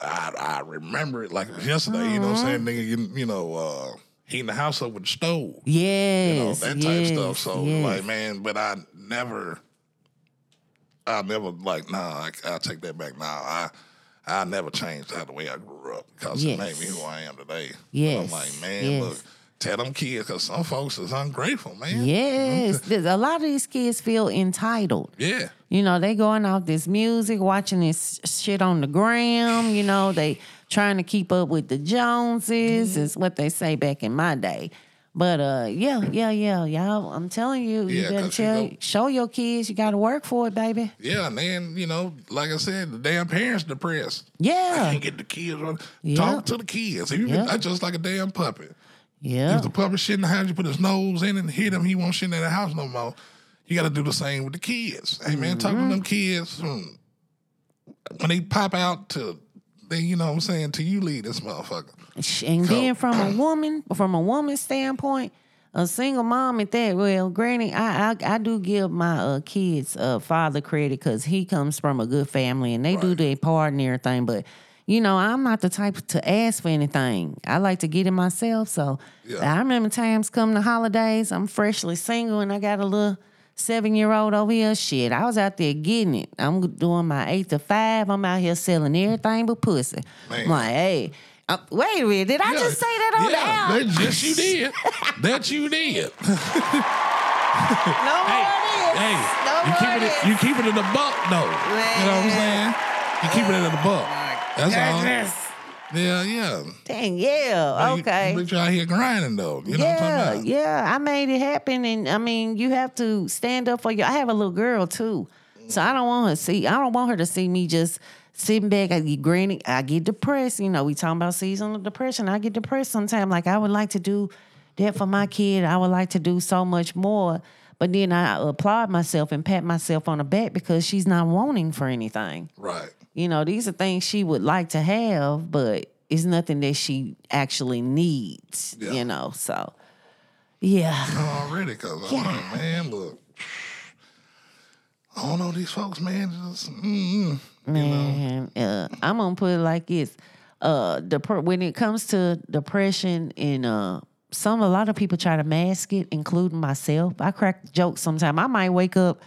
Speaker 2: I I remember it like it was yesterday, you know what I'm saying, nigga, you, you know, uh heating the house up with the stove
Speaker 3: Yes.
Speaker 2: you know, that type
Speaker 3: yes,
Speaker 2: of stuff. So
Speaker 3: yes.
Speaker 2: like, man, but I never, I never like, nah, I, I'll take that back. Nah, I, I never changed that the way I grew up because
Speaker 3: Yes.
Speaker 2: it made me who I am today. But
Speaker 3: Yes,
Speaker 2: I'm like, man,
Speaker 3: yes.
Speaker 2: look, tell them kids because some folks is ungrateful, man.
Speaker 3: Yes, There's- a lot of these kids feel entitled.
Speaker 2: Yeah.
Speaker 3: You know, they going off this music, watching this shit on the gram. You know, they trying to keep up with the Joneses. Is what they say back in my day. But uh, yeah, yeah, yeah, y'all. I'm telling you, you
Speaker 2: Yeah,
Speaker 3: better
Speaker 2: 'cause you know-
Speaker 3: show your kids you got to work for it, baby.
Speaker 2: Yeah, and then you know, like I said, the damn parents depressed.
Speaker 3: Yeah, I
Speaker 2: can't get the kids on.
Speaker 3: Yeah.
Speaker 2: Talk to the kids. You
Speaker 3: Yeah.
Speaker 2: that's just like a damn puppet.
Speaker 3: Yeah,
Speaker 2: If the puppet shit in the house, you put his nose in and hit him, he won't shit in the house no more. You got to do the same with the kids. Hey man, talk
Speaker 3: Mm-hmm.
Speaker 2: to them kids hmm, when they pop out to, they you know what I'm saying to you lead this motherfucker.
Speaker 3: And then from a woman, from a woman's standpoint, a single mom at that. Well, granny, I I, I do give my uh, kids uh, father credit because he comes from a good family and they do their part and everything. But you know, I'm not the type to ask for anything. I like to get it myself. So
Speaker 2: Yeah.
Speaker 3: I remember times come the holidays, I'm freshly single and I got a little seven year old over here. Shit, I was out there getting it. I'm doing my eight to five. I'm out here selling everything but pussy. I'm like, hey. Uh, wait a minute, did I
Speaker 2: Yeah.
Speaker 3: just say that on
Speaker 2: yeah,
Speaker 3: the air?
Speaker 2: That, yes, you did. that you did.
Speaker 3: No
Speaker 2: hey,
Speaker 3: more this.
Speaker 2: hey,
Speaker 3: no
Speaker 2: you
Speaker 3: more
Speaker 2: keep it. You keep it in the buck though. You know what I'm saying? You keep it in the buck. That's all.
Speaker 3: Goodness.
Speaker 2: Yeah, yeah.
Speaker 3: Dang, yeah,
Speaker 2: But you-
Speaker 3: okay.
Speaker 2: But you out here grinding though. You know what I'm
Speaker 3: yeah,
Speaker 2: talking about?
Speaker 3: yeah. I made it happen, and I mean, you have to stand up for your. I have a little girl too, so I don't want her to see. I don't want her to see me just sitting back. I get granted. I get depressed. You know, we talking about seasonal depression. I get depressed sometimes. Like I would like to do that for my kid. I would like to do so much more. But then I applaud myself and pat myself on the back because she's not wanting for anything.
Speaker 2: Right.
Speaker 3: You know, these are things she would like to have, but it's nothing that she actually needs.
Speaker 2: Yeah.
Speaker 3: You know, so yeah.
Speaker 2: already because I'm like, man, look, I don't know these folks, man. Just, mm,
Speaker 3: Man, uh, I'm gonna put it like this: uh, dep- when it comes to depression and uh, some a lot of people try to mask it, including myself. I crack jokes sometimes. I might wake up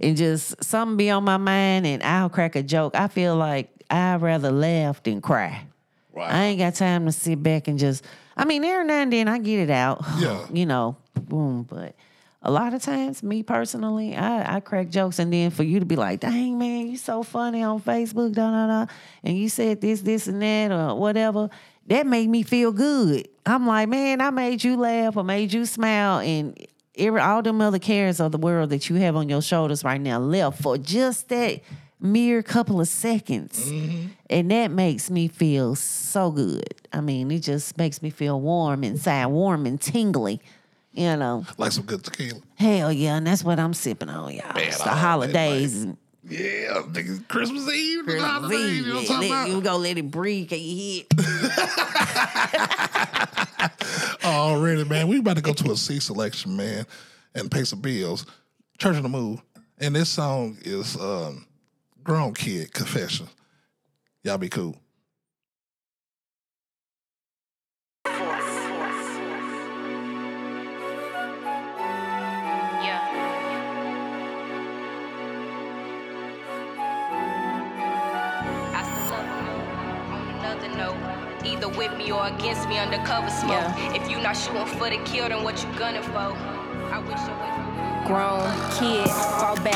Speaker 3: and just something be on my mind, and I'll crack a joke. I feel like I'd rather laugh than cry.
Speaker 2: Right.
Speaker 3: I ain't got time to sit back and just. I mean, every now and then I get it out.
Speaker 2: Yeah.
Speaker 3: you know, boom. But a lot of times, me personally, I, I crack jokes, and then for you to be like, "Dang man, you so funny on Facebook, da da da," and you said this, this, and that, or whatever. That made me feel good. I'm like, man, I made you laugh, or made you smile, and every all them other cares of the world that you have on your shoulders right now left for just that mere couple of seconds. Mm-hmm. And that makes me feel so good. I mean, it just makes me feel warm inside, warm and tingly. You know,
Speaker 2: Like some good tequila.
Speaker 3: hell yeah, and that's what I'm sipping on, y'all.
Speaker 2: Man,
Speaker 3: it's the holidays.
Speaker 2: Yeah, nigga, Christmas Eve, the holidays,
Speaker 3: Breathe,
Speaker 2: you know what I'm
Speaker 3: yeah,
Speaker 2: talking
Speaker 3: let-
Speaker 2: about?
Speaker 3: you go let it breathe. Can you hit?
Speaker 2: Already, man. We about to go to a C selection, man, and pay some bills. Church on the Move. And this song is um, Grown Kid Confession. Y'all be cool.
Speaker 4: Or against me undercover smoke.
Speaker 5: Yeah.
Speaker 4: If you not shooting for the kill, then what you gunning for? I wish I was.
Speaker 5: grown kid.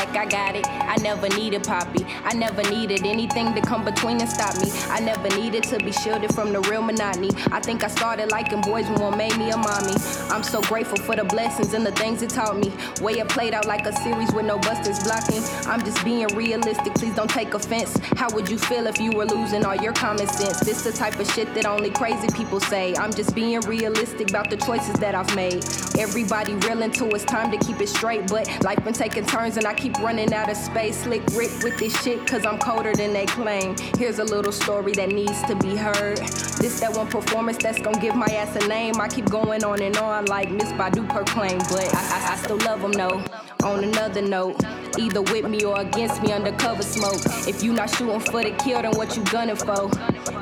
Speaker 5: Back, I got it. I never needed Poppy. I never needed anything to come between and stop me. I never needed to be shielded from the real monotony. I think I started liking boys when one made me a mommy. I'm so grateful for the blessings and the things it taught me. Way it played out like a series with no busters blocking. I'm just being realistic, please don't take offense. How would you feel if you were losing all your common sense? This the type of shit that only crazy people say. I'm just being realistic about the choices that I've made. Everybody real into it's time to keep it straight, but life been taking turns and I keep running out of space. Slick Rick with this shit, cause I'm colder than they claim. Here's a little story that needs to be heard. This that one performance that's gonna give my ass a name. I keep going on and on like Miss Badu proclaimed, but I, I, I still love them, no. On another note, either with me or against me undercover smoke. If you not shooting for the kill, then what you gunning for?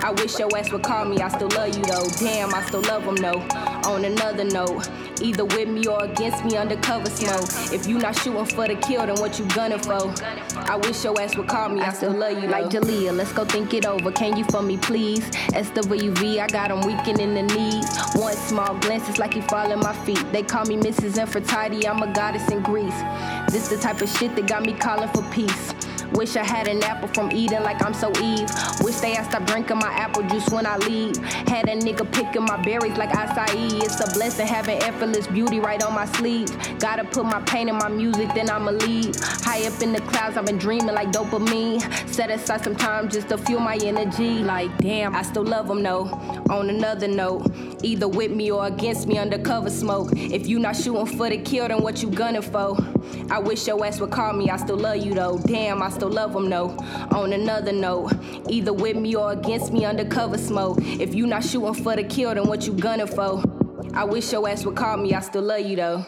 Speaker 5: I wish your ass would call me, I still love you though. Damn, I still love them, no. On another note, either with me or against me undercover smoke. If you not shooting for the kill, then what you gunning for? I wish your ass would call me, I still love you like Jalea. Let's go think it over. Can you for me, please? SWV, I got them weakened in the knees. One small glance, it's like he fall at my feet. They call me Mrs. Nefertiti, I'm a goddess in Greece. This the type of shit that got me calling for peace. Wish I had an apple from Eden like I'm so Eve. Wish they had stopped drinking my apple juice when I leave. Had a nigga picking my berries like acai. It's a blessing having effortless beauty right on my sleeve. Gotta put my pain in my music, then I'ma leave. High up in the clouds, I've been dreaming like dopamine. Set aside some time just to fuel my energy. Like, damn, I still love them, no. On another note, either with me or against me undercover smoke. If you not shooting for the kill, then what you gunning for? I wish your ass would call me, I still love you though. Damn, I still love them, no. On another note, either with me or against me undercover smoke. If you not shooting for the kill, then what you gunning for? I wish your ass would call me, I still love you though.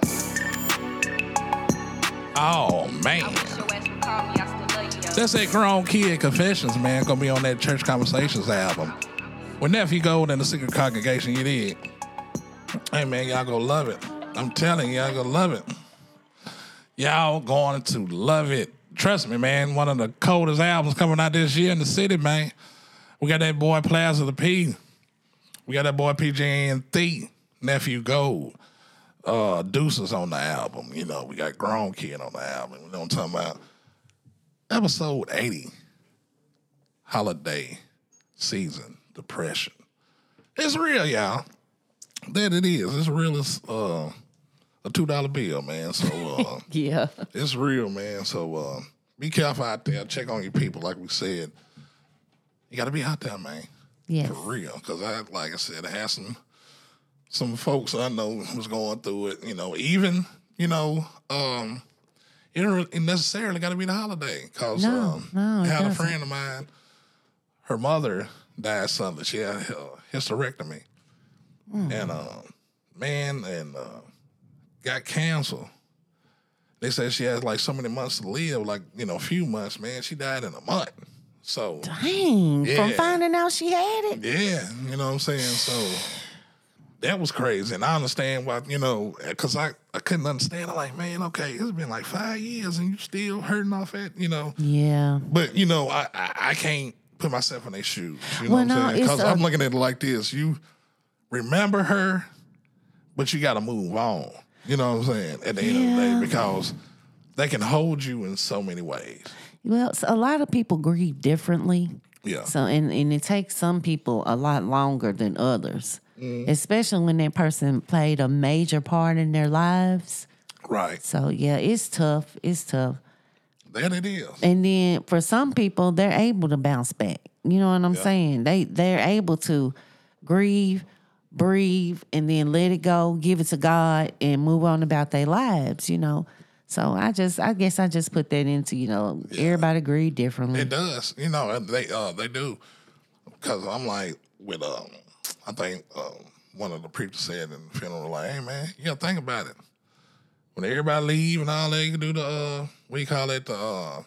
Speaker 2: Oh, man.
Speaker 4: I wish your ass would call me, I still love you though.
Speaker 2: That's that Grown Kid Confessions, man. Gonna be on that Church Conversations album. With Nephew Gold and the Secret Congregation, you did. Hey, man, y'all gonna love it. I'm telling you, y'all gonna love it. Y'all going to love it. Trust me, man. One of the coldest albums coming out this year in the city, man. We got that boy Plaza the P. We got that boy PJ and Thee, Nephew Gold. Uh, Deuces on the album. You know, we got Grown Kid on the album. You know what I'm talking about? Episode 80. Holiday season depression. It's real, y'all. That it is. It's real as uh, a two dollar bill, man. So uh,
Speaker 3: Yeah.
Speaker 2: it's real, man. So uh, be careful out there. Check on your people, like we said. You got to be out there, man.
Speaker 3: Yes.
Speaker 2: For real, because I, like I said, I had some some folks I know was going through it. You know, even you know, um, it don't necessarily got to be the holiday. Cause
Speaker 3: No,
Speaker 2: um,
Speaker 3: no,
Speaker 2: I had a
Speaker 3: doesn't.
Speaker 2: friend of mine. Her mother died suddenly. She had a hysterectomy,
Speaker 3: Hmm.
Speaker 2: and uh, man, and uh, got canceled. They said she had like so many months to live, like you know, a few months. Man, she died in a month. So
Speaker 3: Dang. From finding out she had it.
Speaker 2: yeah, you know what I'm saying. So that was crazy, and I understand why. You know, because I I couldn't understand. I'm like, man, okay, it's been like five years, and you still hurting off at you know.
Speaker 3: Yeah.
Speaker 2: But you know, I I, I can't put myself in their shoes. You know
Speaker 3: Well,
Speaker 2: what I'm
Speaker 3: no,
Speaker 2: saying? Because I'm looking at it like this: you remember her, but you got to move on. You know what I'm saying? At the end of the day, because they can hold you in so many ways.
Speaker 3: Well, a lot of people grieve differently.
Speaker 2: Yeah.
Speaker 3: So and, and it takes some people a lot longer than others. Mm-hmm. Especially when that person played a major part in their lives.
Speaker 2: Right.
Speaker 3: So yeah, it's tough. It's tough.
Speaker 2: That it is.
Speaker 3: And then for some people, they're able to bounce back. You know what I'm saying? They they're able to grieve, breathe, and then let it go, give it to God, and move on about their lives. You know. So I just, I guess, I just put that into you know, everybody grieve differently.
Speaker 2: It does, you know. They uh they do, because I'm like with um, I think um, one of the preachers said in the funeral, like, hey man, you gotta think about it. When everybody leave and all that, you can do the uh, you call it? The uh,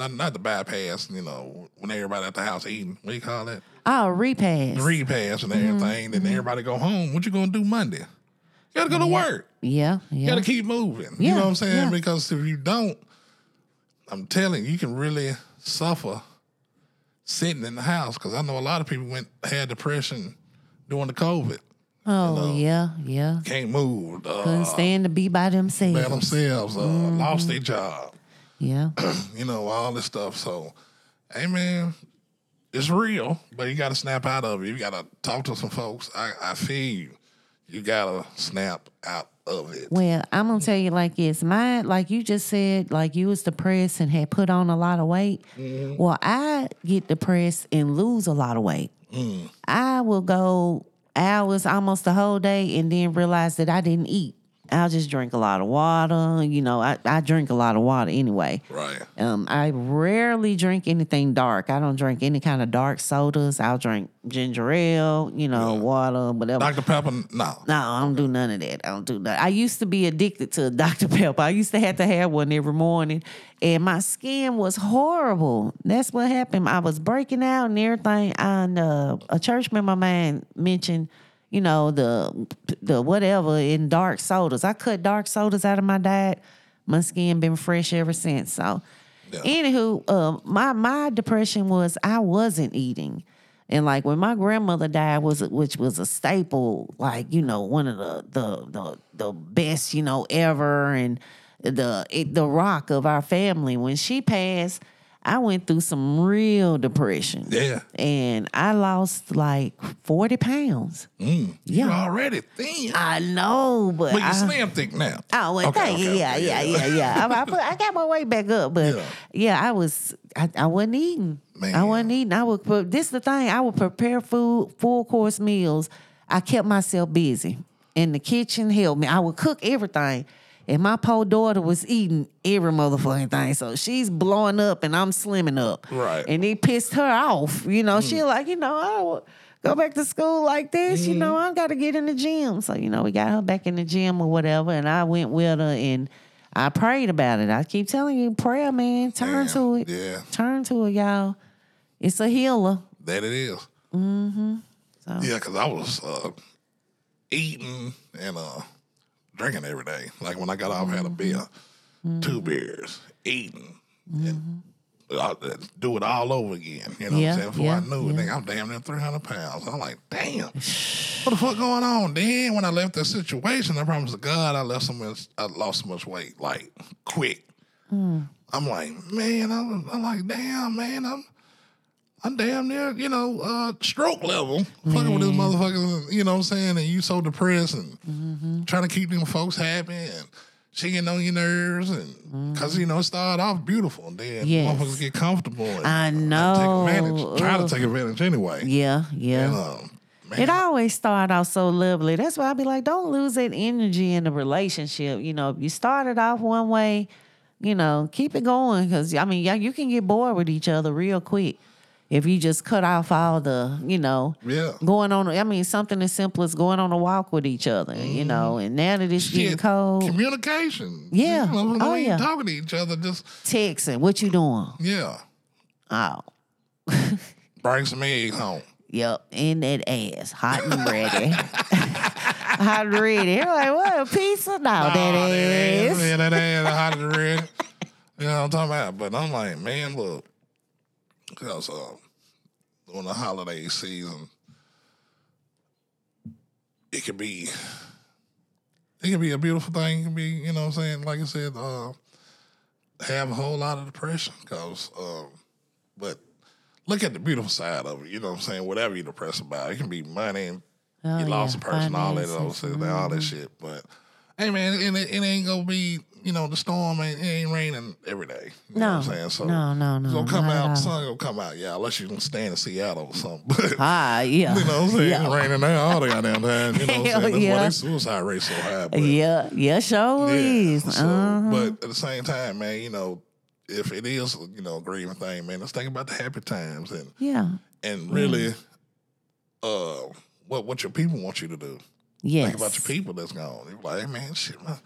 Speaker 2: not not the bypass, you know, when everybody at the house eating, what do you call it?
Speaker 3: Oh, repass.
Speaker 2: Repass and everything. Then everybody go home. What you gonna do Monday? You gotta go to work.
Speaker 3: yeah,
Speaker 2: You gotta keep moving.
Speaker 3: Yeah, You
Speaker 2: know what I'm saying?
Speaker 3: yeah.
Speaker 2: Because if you don't, I'm telling you, you can really suffer sitting in the house. Because I know a lot of people went had depression during the COVID.
Speaker 3: oh, yeah, yeah.
Speaker 2: Can't move. Uh,
Speaker 3: Couldn't stand to be by themselves.
Speaker 2: by themselves. Uh, Lost their job.
Speaker 3: Yeah.
Speaker 2: You know all this stuff. So, hey man, it's real, but you got to snap out of it. You got to talk to some folks. I, I feel you. You got to snap out of it.
Speaker 3: Well, I'm gonna tell you like this. Mine, like you just said, like you was depressed and had put on a lot of weight. Mm-hmm. Well, I get depressed and lose a lot of weight. Mm. I will go hours, almost the whole day, and then realize that I didn't eat. I'll just drink a lot of water. You know, I, I drink a lot of water anyway.
Speaker 2: Right.
Speaker 3: Um, I rarely drink anything dark. I don't drink any kind of dark sodas. I'll drink ginger ale, you know, water, whatever.
Speaker 2: Dr. Pepper, no.
Speaker 3: No, I don't do none of that. I don't do that. I used to be addicted to Dr. Pepper. I used to have to have one every morning, and my skin was horrible. That's what happened. I was breaking out and everything. And uh, a church member of mine mentioned, you know, the the whatever in dark sodas. I cut dark sodas out of my diet. My skin been fresh ever since. So, anywho, uh, my my depression was I wasn't eating. And like when my grandmother died, was which was a staple, like you know, one of the the the, the best you know ever, and the it, the rock of our family. When she passed, I went through some real depression.
Speaker 2: Yeah.
Speaker 3: and I lost like forty pounds.
Speaker 2: Mm,
Speaker 3: Yeah.
Speaker 2: You're already thin.
Speaker 3: I know, but
Speaker 2: but you're
Speaker 3: I,
Speaker 2: slim thick now.
Speaker 3: Oh, well,
Speaker 2: Okay, okay,
Speaker 3: yeah,
Speaker 2: okay,
Speaker 3: yeah, yeah, yeah, I, I, put, I got my weight back up, but
Speaker 2: Yeah.
Speaker 3: yeah, I was, I, I wasn't eating. I wasn't eating. I would, but this the thing. I would prepare food, full course meals. I kept myself busy, and the kitchen helped me. I would cook everything, and my poor daughter was eating every motherfucking thing. So she's blowing up, and I'm slimming up.
Speaker 2: Right.
Speaker 3: And it pissed her off. You know, she like, you know, I would go back to school like this. You know, I got to get in the gym. So you know, we got her back in the gym or whatever, and I went with her and. I prayed about it. I keep telling you, prayer, man. Turn
Speaker 2: Damn,
Speaker 3: to it.
Speaker 2: yeah.
Speaker 3: Turn to it, y'all. It's a healer.
Speaker 2: That it is.
Speaker 3: Mm-hmm. So
Speaker 2: Yeah, because I was uh, eating and uh, drinking every day. Like when I got off, I had a beer,
Speaker 3: Mm-hmm.
Speaker 2: two beers, eating, and I, do it all over again. You know
Speaker 3: Yeah,
Speaker 2: what I'm saying? Before I knew it,
Speaker 3: yeah.
Speaker 2: nigga, I'm damn near 300 pounds. I'm like, damn, what the fuck going on? Then when I left that situation, I promise to God, I left so much, I lost so much weight, like quick.
Speaker 3: Mm.
Speaker 2: I'm like, man, I'm, I'm like, damn, man, I'm. I'm damn near, you know, uh, stroke level. Fucking with this motherfucker, you know what I'm saying? And you so depressed and
Speaker 3: Mm-hmm.
Speaker 2: trying to keep them folks happy and she getting on your nerves and because you know it started off beautiful and then
Speaker 3: Mm-hmm. Yes.
Speaker 2: motherfuckers get comfortable and
Speaker 3: I know.
Speaker 2: take advantage, try to take advantage anyway.
Speaker 3: yeah, yeah.
Speaker 2: And, um, man,
Speaker 3: It always start out so lovely. That's why I be like, don't lose that energy in the relationship. You know, if you started off one way, you know, keep it going because I mean, yeah, you can get bored with each other real quick if you just cut off all the, you know,
Speaker 2: Yeah.
Speaker 3: going on. I mean, something as simple as going on a walk with each other. You know, and now that it's getting
Speaker 2: Mm-hmm.
Speaker 3: cold,
Speaker 2: communication.
Speaker 3: Yeah.
Speaker 2: You know,
Speaker 3: Oh, yeah.
Speaker 2: talking to each other, just,
Speaker 3: texting, what you doing?
Speaker 2: yeah,
Speaker 3: Oh,
Speaker 2: bring some eggs home.
Speaker 3: Yep, in that ass, hot and ready. hot and ready. You're like, what, a pizza? No, that
Speaker 2: Oh,
Speaker 3: ass.
Speaker 2: Yeah, that ass hot and ready. You know what I'm talking about? But I'm like, man, look, because uh, on the holiday season, it could be, it could be a beautiful thing. It could be, you know what I'm saying? Like I said, uh, have a whole lot of depression. Cause, um, but look at the beautiful side of it. You know what I'm saying? Whatever you're depressed about, it can be money
Speaker 3: Oh,
Speaker 2: you lost
Speaker 3: yeah,
Speaker 2: a person, all that, all that, all that shit. But hey, man, it, it, it ain't gonna be you know, the storm ain't, it ain't raining every day. You know
Speaker 3: No.
Speaker 2: what I'm saying? So
Speaker 3: No, no, no,
Speaker 2: It's gonna come
Speaker 3: not at all.
Speaker 2: out, the sun gonna come out, yeah, unless you can stay in Seattle or something. But
Speaker 3: Ah, yeah.
Speaker 2: you know what I'm saying?
Speaker 3: Yeah.
Speaker 2: It's raining there all the goddamn time. You know what I'm saying? That's
Speaker 3: yeah.
Speaker 2: why they suicide rate so high. But,
Speaker 3: Yeah, yeah, sure
Speaker 2: yeah, so,
Speaker 3: Uh-huh.
Speaker 2: But at the same time, man, you know, if it is, you know, a grieving thing, man, let's think about the happy times and
Speaker 3: yeah.
Speaker 2: and really uh what what your people want you to do.
Speaker 3: Yes.
Speaker 2: Think about your people that's gone. You're like, hey, man, shit, man.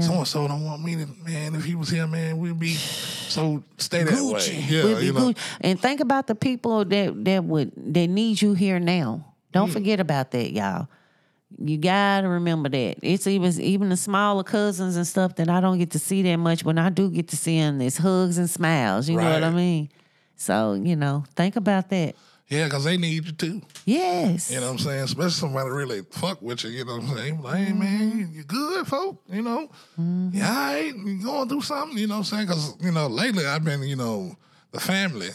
Speaker 2: So and so don't want me to, man. If he was here, man, we'd be so stay that way.
Speaker 3: Gucci.
Speaker 2: Yeah,
Speaker 3: We'll be
Speaker 2: you know.
Speaker 3: Gucci. And think about the people that that would that need you here now. Don't forget about that, y'all. You gotta remember that. It's even even the smaller cousins and stuff that I don't get to see that much. When I do get to see them, it's hugs and smiles. You know what I
Speaker 2: Right.
Speaker 3: mean? So you know, think about that.
Speaker 2: Yeah, because they need you too.
Speaker 3: Yes.
Speaker 2: You know what I'm saying? Especially somebody really fuck with you. You know what I'm saying? Like, hey, man, you, you good, folk? You know? Mm-hmm. Yeah, all right. You going through something? You know what I'm saying? Because, you know, lately I've been, you know, the family,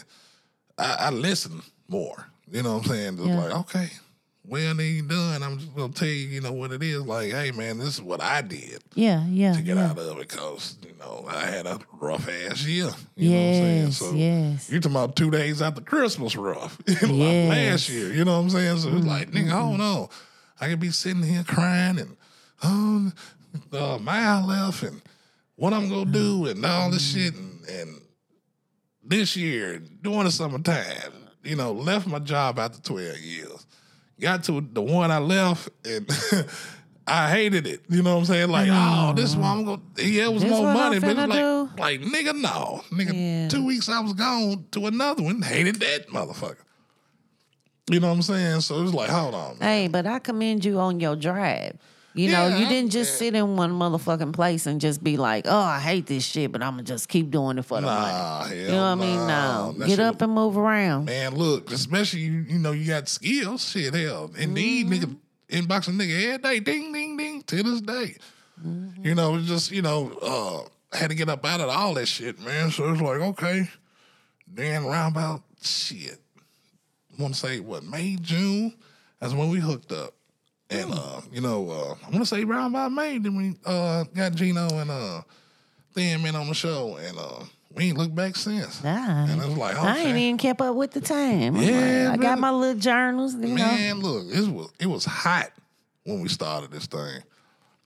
Speaker 2: I, I listen more. You know what I'm saying? Just
Speaker 3: Yeah.
Speaker 2: like, okay, well, then you done. I'm just going to tell you, you know, what it is. Like, hey, man, this is what I did
Speaker 3: yeah, yeah,
Speaker 2: to get
Speaker 3: yeah.
Speaker 2: out of it because, you know, I had a rough ass year. You know what I'm saying? So
Speaker 3: yes.
Speaker 2: you talking about two days after Christmas rough.
Speaker 3: Yes. Mm-hmm,
Speaker 2: last year. You know what I'm saying? So it's like, nigga, I don't know. I could be sitting here crying and oh uh, mile left and what I'm gonna do and all this
Speaker 3: Mm-hmm.
Speaker 2: shit and, and this year during the summertime, you know, left my job after 12 years. Got to the one I left and I hated it. You know what I'm saying? Like, mm. oh, this one I'm gonna yeah, it was
Speaker 3: This
Speaker 2: more money,
Speaker 3: I'm
Speaker 2: but it's
Speaker 3: finna
Speaker 2: like,
Speaker 3: do?
Speaker 2: like nigga, no. Nigga,
Speaker 3: Yeah.
Speaker 2: two weeks I was gone to another one, hated that motherfucker. You know what I'm saying? So it was like, hold on. man.
Speaker 3: Hey, but I commend you on your drive. You know,
Speaker 2: Yeah,
Speaker 3: you didn't just sit in one motherfucking place and just be like, "Oh, I hate this shit," but I'm gonna just keep doing it for the money.
Speaker 2: Nah, hell
Speaker 3: You know what I mean?
Speaker 2: no. That
Speaker 3: get
Speaker 2: shit
Speaker 3: up and move around.
Speaker 2: Man, look, especially you, you know, you got skills. Shit, hell. Indeed,
Speaker 3: Mm-hmm.
Speaker 2: nigga, inbox a nigga every day, ding, ding, ding, to this day.
Speaker 3: Mm-hmm.
Speaker 2: You know, it's just, you know, uh, had to get up out of all that shit, man. So it's like, okay. Then around about shit. Want to say what, May, June? That's when we hooked up. And uh, you know, uh, I want to say around about May, then we uh got Gino and uh Thin Mint on the show, and uh we ain't looked back since.
Speaker 3: Nah,
Speaker 2: And it was like,
Speaker 3: I ain't even kept up with the time. I'm
Speaker 2: Yeah,
Speaker 3: like, I got my little journals. You know,
Speaker 2: Man, look, it was it was hot when we started this thing,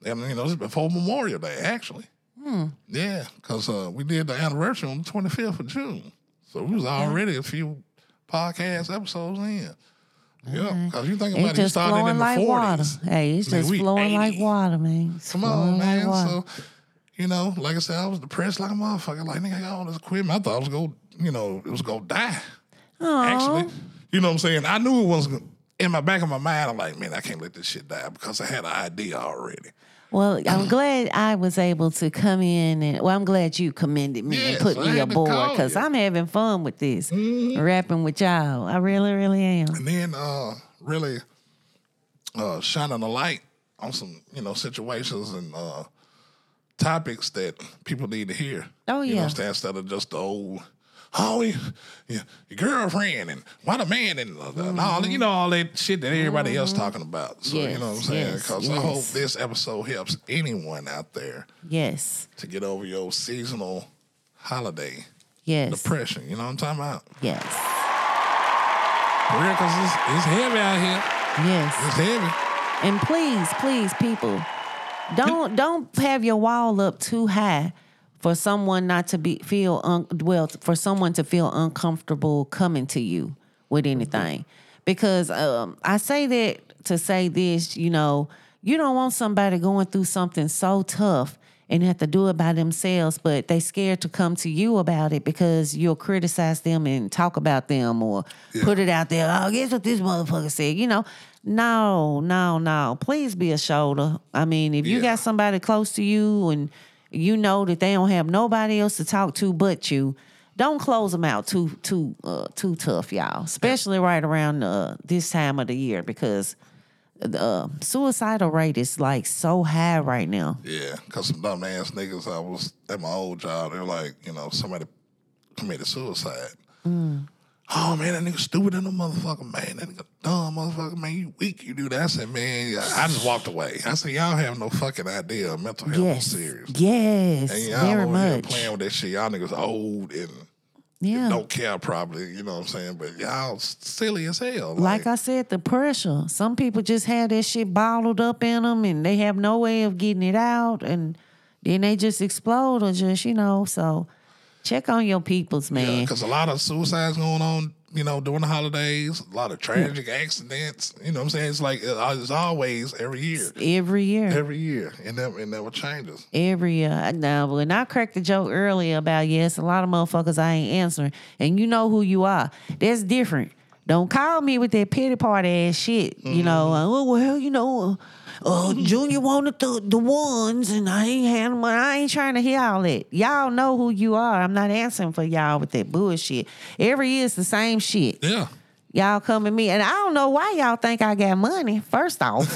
Speaker 2: and you know this is before Memorial Day actually.
Speaker 3: Hmm.
Speaker 2: Yeah, because uh, we did the anniversary on the twenty fifth of June, so we was already a few podcast episodes in. Yeah, because you think about it,
Speaker 3: just
Speaker 2: started
Speaker 3: flowing
Speaker 2: in the
Speaker 3: like water.
Speaker 2: forties.
Speaker 3: Hey, it's just
Speaker 2: we
Speaker 3: flowing like water, man. It's
Speaker 2: Come on, man.
Speaker 3: water.
Speaker 2: So, you know, like I said, I was depressed like a motherfucker. Like, nigga, I got all this equipment. I thought I was going, to you know, it was going to die. Actually, you know what I'm saying? I knew it was in my back of my mind. I'm like, man, I can't let this shit die because I had an idea already.
Speaker 3: Well, I'm glad I was able to come in and well, I'm glad you commended me
Speaker 2: Yes,
Speaker 3: and put
Speaker 2: I
Speaker 3: me aboard because.
Speaker 2: Mm-hmm.
Speaker 3: I'm having fun with this, rapping with y'all. I really, really am.
Speaker 2: And then uh, really uh, shining a light on some, you know, situations and uh, topics that people need to hear.
Speaker 3: Oh,
Speaker 2: You know
Speaker 3: yeah.
Speaker 2: I'm saying? Instead of just the old, oh, you, you, your girlfriend and what a man and, uh, and all, you know, all that shit that everybody else talking about. So, you know what I'm
Speaker 3: Mm-hmm. Yes,
Speaker 2: saying?
Speaker 3: yes,
Speaker 2: Because I hope this episode helps anyone out there
Speaker 3: Yes,
Speaker 2: to get over your seasonal holiday
Speaker 3: yes,
Speaker 2: depression. You know what I'm talking about?
Speaker 3: yes,
Speaker 2: For real, because it's, it's heavy out here.
Speaker 3: yes.
Speaker 2: It's heavy.
Speaker 3: And please, please, people, don't don't have your wall up too high for someone not to be feel un, well for someone to feel uncomfortable coming to you with anything. Because um, I say that to say this, you know, you don't want somebody going through something so tough and have to do it by themselves, but they scared to come to you about it because you'll criticize them and talk about them or put it out there. Oh, guess what this motherfucker said? You know, no, no, no. Please be a shoulder. I mean, if you
Speaker 2: Yeah.
Speaker 3: got somebody close to you and you know that they don't have nobody else to talk to but you, don't close them out too too uh, too tough, y'all. Especially right around uh, this time of the year because the uh, suicidal rate is like so high right now.
Speaker 2: Yeah, because some dumb ass niggas, I was at my old job, they're like, you know, somebody committed suicide. Oh man, that nigga stupid in the motherfucker, man. That nigga dumb motherfucker, man. You weak, you do that. I said, man. I just walked away. I said, y'all have no fucking idea of mental health
Speaker 3: Yes.
Speaker 2: is serious.
Speaker 3: Yes.
Speaker 2: And y'all
Speaker 3: very
Speaker 2: over here
Speaker 3: much.
Speaker 2: playing with that shit. Y'all niggas old and
Speaker 3: Yeah.
Speaker 2: don't care probably, you know what I'm saying? But y'all silly as hell.
Speaker 3: Like I said, the pressure. Some people just have that shit bottled up in them and they have no way of getting it out. And then they just explode or just, you know, so check on your peoples, man.
Speaker 2: because a lot of suicides going on, you know, during the holidays, a lot of tragic accidents. You know what I'm saying? It's like uh, it's always every year.
Speaker 3: Every year.
Speaker 2: Every year. And never it never changes.
Speaker 3: Every year. Now, when I cracked the joke earlier about, yes, a lot of motherfuckers I ain't answering, and you know who you are. That's different. Don't call me with that pity party ass shit. You know, uh, oh, well, you know, uh, Junior wanted the, the ones, and I ain't had them. I ain't trying to hear all that. Y'all know who you are. I'm not answering for y'all with that bullshit. Every year it's the same shit.
Speaker 2: Yeah.
Speaker 3: Y'all come at me, and I don't know why y'all think I got money. First off,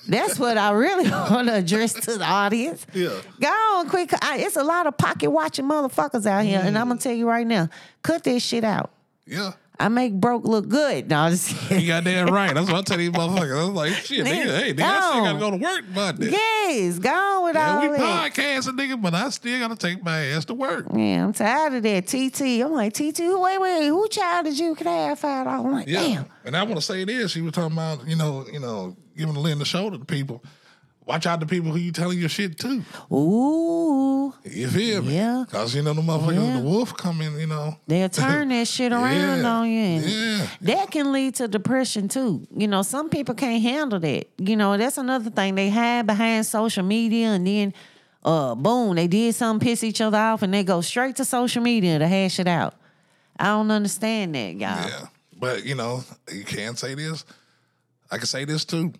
Speaker 3: that's what I really want to address to the audience.
Speaker 2: Yeah.
Speaker 3: Go on, quick. I, it's a lot of pocket watching motherfuckers out here, and I'm gonna tell you right now, cut this shit out.
Speaker 2: Yeah.
Speaker 3: I make broke look good. No, I'm just kidding.
Speaker 2: You got that right. That's what I tell these motherfuckers. I was like, shit, nigga, hey, nigga, I still gotta go to work Monday.
Speaker 3: yes, gone with
Speaker 2: Yeah,
Speaker 3: all
Speaker 2: we
Speaker 3: that.
Speaker 2: podcasting, nigga, but I still gotta take my ass to work.
Speaker 3: Yeah, I'm tired of that. TT. I'm like, TT, wait, wait, who child did you? Can I have five dollars? I'm like,
Speaker 2: Yeah.
Speaker 3: damn.
Speaker 2: And I want to say this. She was talking about, you know, you know, giving a lend the shoulder to people. Watch out the people who you telling your shit to.
Speaker 3: Ooh,
Speaker 2: You feel me?
Speaker 3: Yeah.
Speaker 2: Cause you know the motherfuckers,
Speaker 3: Yeah.
Speaker 2: the wolf coming, you know.
Speaker 3: they'll turn that shit around
Speaker 2: Yeah,
Speaker 3: on you. And
Speaker 2: yeah.
Speaker 3: That can lead to depression too. You know, some people can't handle that. You know, that's another thing. They hide behind social media and then uh boom, they did something piss each other off and they go straight to social media to hash it out. I don't understand that, y'all.
Speaker 2: Yeah. But you know, you can say this. I can say this too.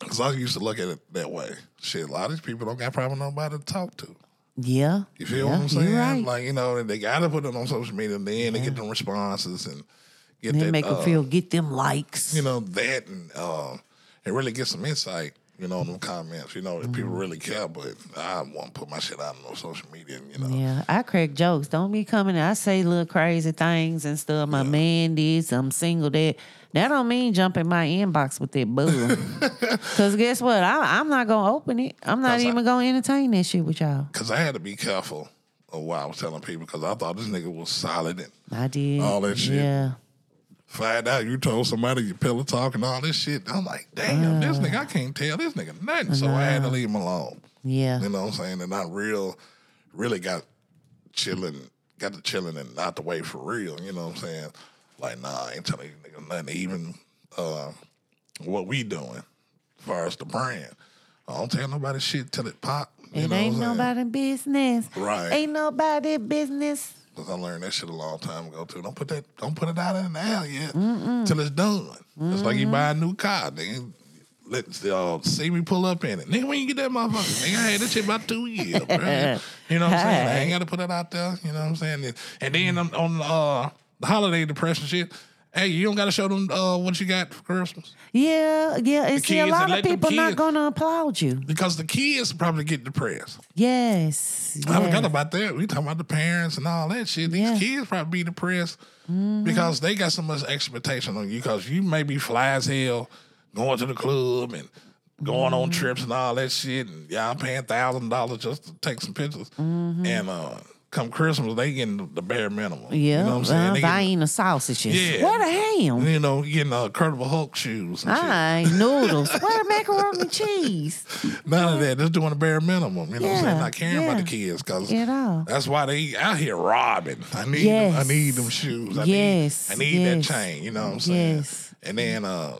Speaker 2: Cause I used to look at it that way. Shit, a lot of these people don't got probably nobody to talk to.
Speaker 3: Yeah.
Speaker 2: You feel
Speaker 3: yeah,
Speaker 2: what I'm saying?
Speaker 3: Right.
Speaker 2: Like, you know, they gotta put it on social media and then they get them responses and get
Speaker 3: they
Speaker 2: that
Speaker 3: make them
Speaker 2: uh,
Speaker 3: feel get them likes.
Speaker 2: you know, that and uh, and really get some insight, you know, in them comments, you know, if people
Speaker 3: Mm-hmm.
Speaker 2: really care, but I won't put my shit out on no social media, you know.
Speaker 3: Yeah, I crack jokes. Don't be coming. I say little crazy things and stuff. My man did. I'm single. That that don't mean jumping my inbox with that bull. Cause guess what? I, I'm not gonna open it. I'm not
Speaker 2: I-
Speaker 3: even gonna entertain that shit with y'all.
Speaker 2: Cause I had to be careful of what I was telling people because I thought this nigga was solid and
Speaker 3: I did
Speaker 2: All that shit.
Speaker 3: Yeah,
Speaker 2: find out you told somebody your pillow talk and all this shit. I'm like, damn, this nigga, I can't tell this nigga nothing. So I had to leave him alone.
Speaker 3: yeah.
Speaker 2: You know what I'm saying? And I real, really got chilling, got to chilling and out the way for real. You know what I'm saying? Like, nah, I ain't telling you niggas nothing. Even uh, what we doing as far as the brand. I don't tell nobody shit till it pop. You
Speaker 3: It
Speaker 2: know
Speaker 3: ain't
Speaker 2: what I'm saying?
Speaker 3: nobody business.
Speaker 2: Right.
Speaker 3: Ain't nobody business.
Speaker 2: Cause I learned that shit a long time ago too. Don't put that, don't put it out in the air yet till it's done. It's like you buy a new car, nigga. Let uh, see me pull up in it, nigga. When you get that motherfucker, nigga, I had that shit about two years, bro. You know what I'm saying? I ain't got to put it out there. You know what I'm saying? And, and then on, on uh, the holiday depression shit, hey, you don't got to show them uh, what you got for Christmas
Speaker 3: Yeah, yeah. And see, a
Speaker 2: kids
Speaker 3: lot
Speaker 2: and
Speaker 3: of
Speaker 2: let them
Speaker 3: people not
Speaker 2: kids-
Speaker 3: gonna applaud you.
Speaker 2: because the kids probably get depressed.
Speaker 3: Yes.
Speaker 2: I forgot
Speaker 3: yes.
Speaker 2: about that. We talking about the parents and all that shit. These
Speaker 3: Yeah. Mm-hmm.
Speaker 2: kids probably be depressed because they got so much expectation on you because you may be fly as hell going to the club and going on
Speaker 3: Mm-hmm.
Speaker 2: trips and all that shit and y'all paying thousand dollars just to take some pictures.
Speaker 3: Mm-hmm.
Speaker 2: And uh come Christmas they getting the bare minimum.
Speaker 3: Yeah,
Speaker 2: You know what I'm saying?
Speaker 3: uh,
Speaker 2: They getting-
Speaker 3: buying the sausages.
Speaker 2: Yeah.
Speaker 3: What the ham?
Speaker 2: you know, getting uh, Incredible Hulk shoes and.
Speaker 3: Noodles. Where the macaroni and cheese?
Speaker 2: None of that. Just doing the bare minimum. You know what I'm saying?
Speaker 3: Yeah,
Speaker 2: Not caring about the kids because that's why they out here robbing. I need them, I need them shoes. I
Speaker 3: Yes,
Speaker 2: need I need
Speaker 3: yes.
Speaker 2: that chain. You know what I'm saying?
Speaker 3: Yes.
Speaker 2: And then uh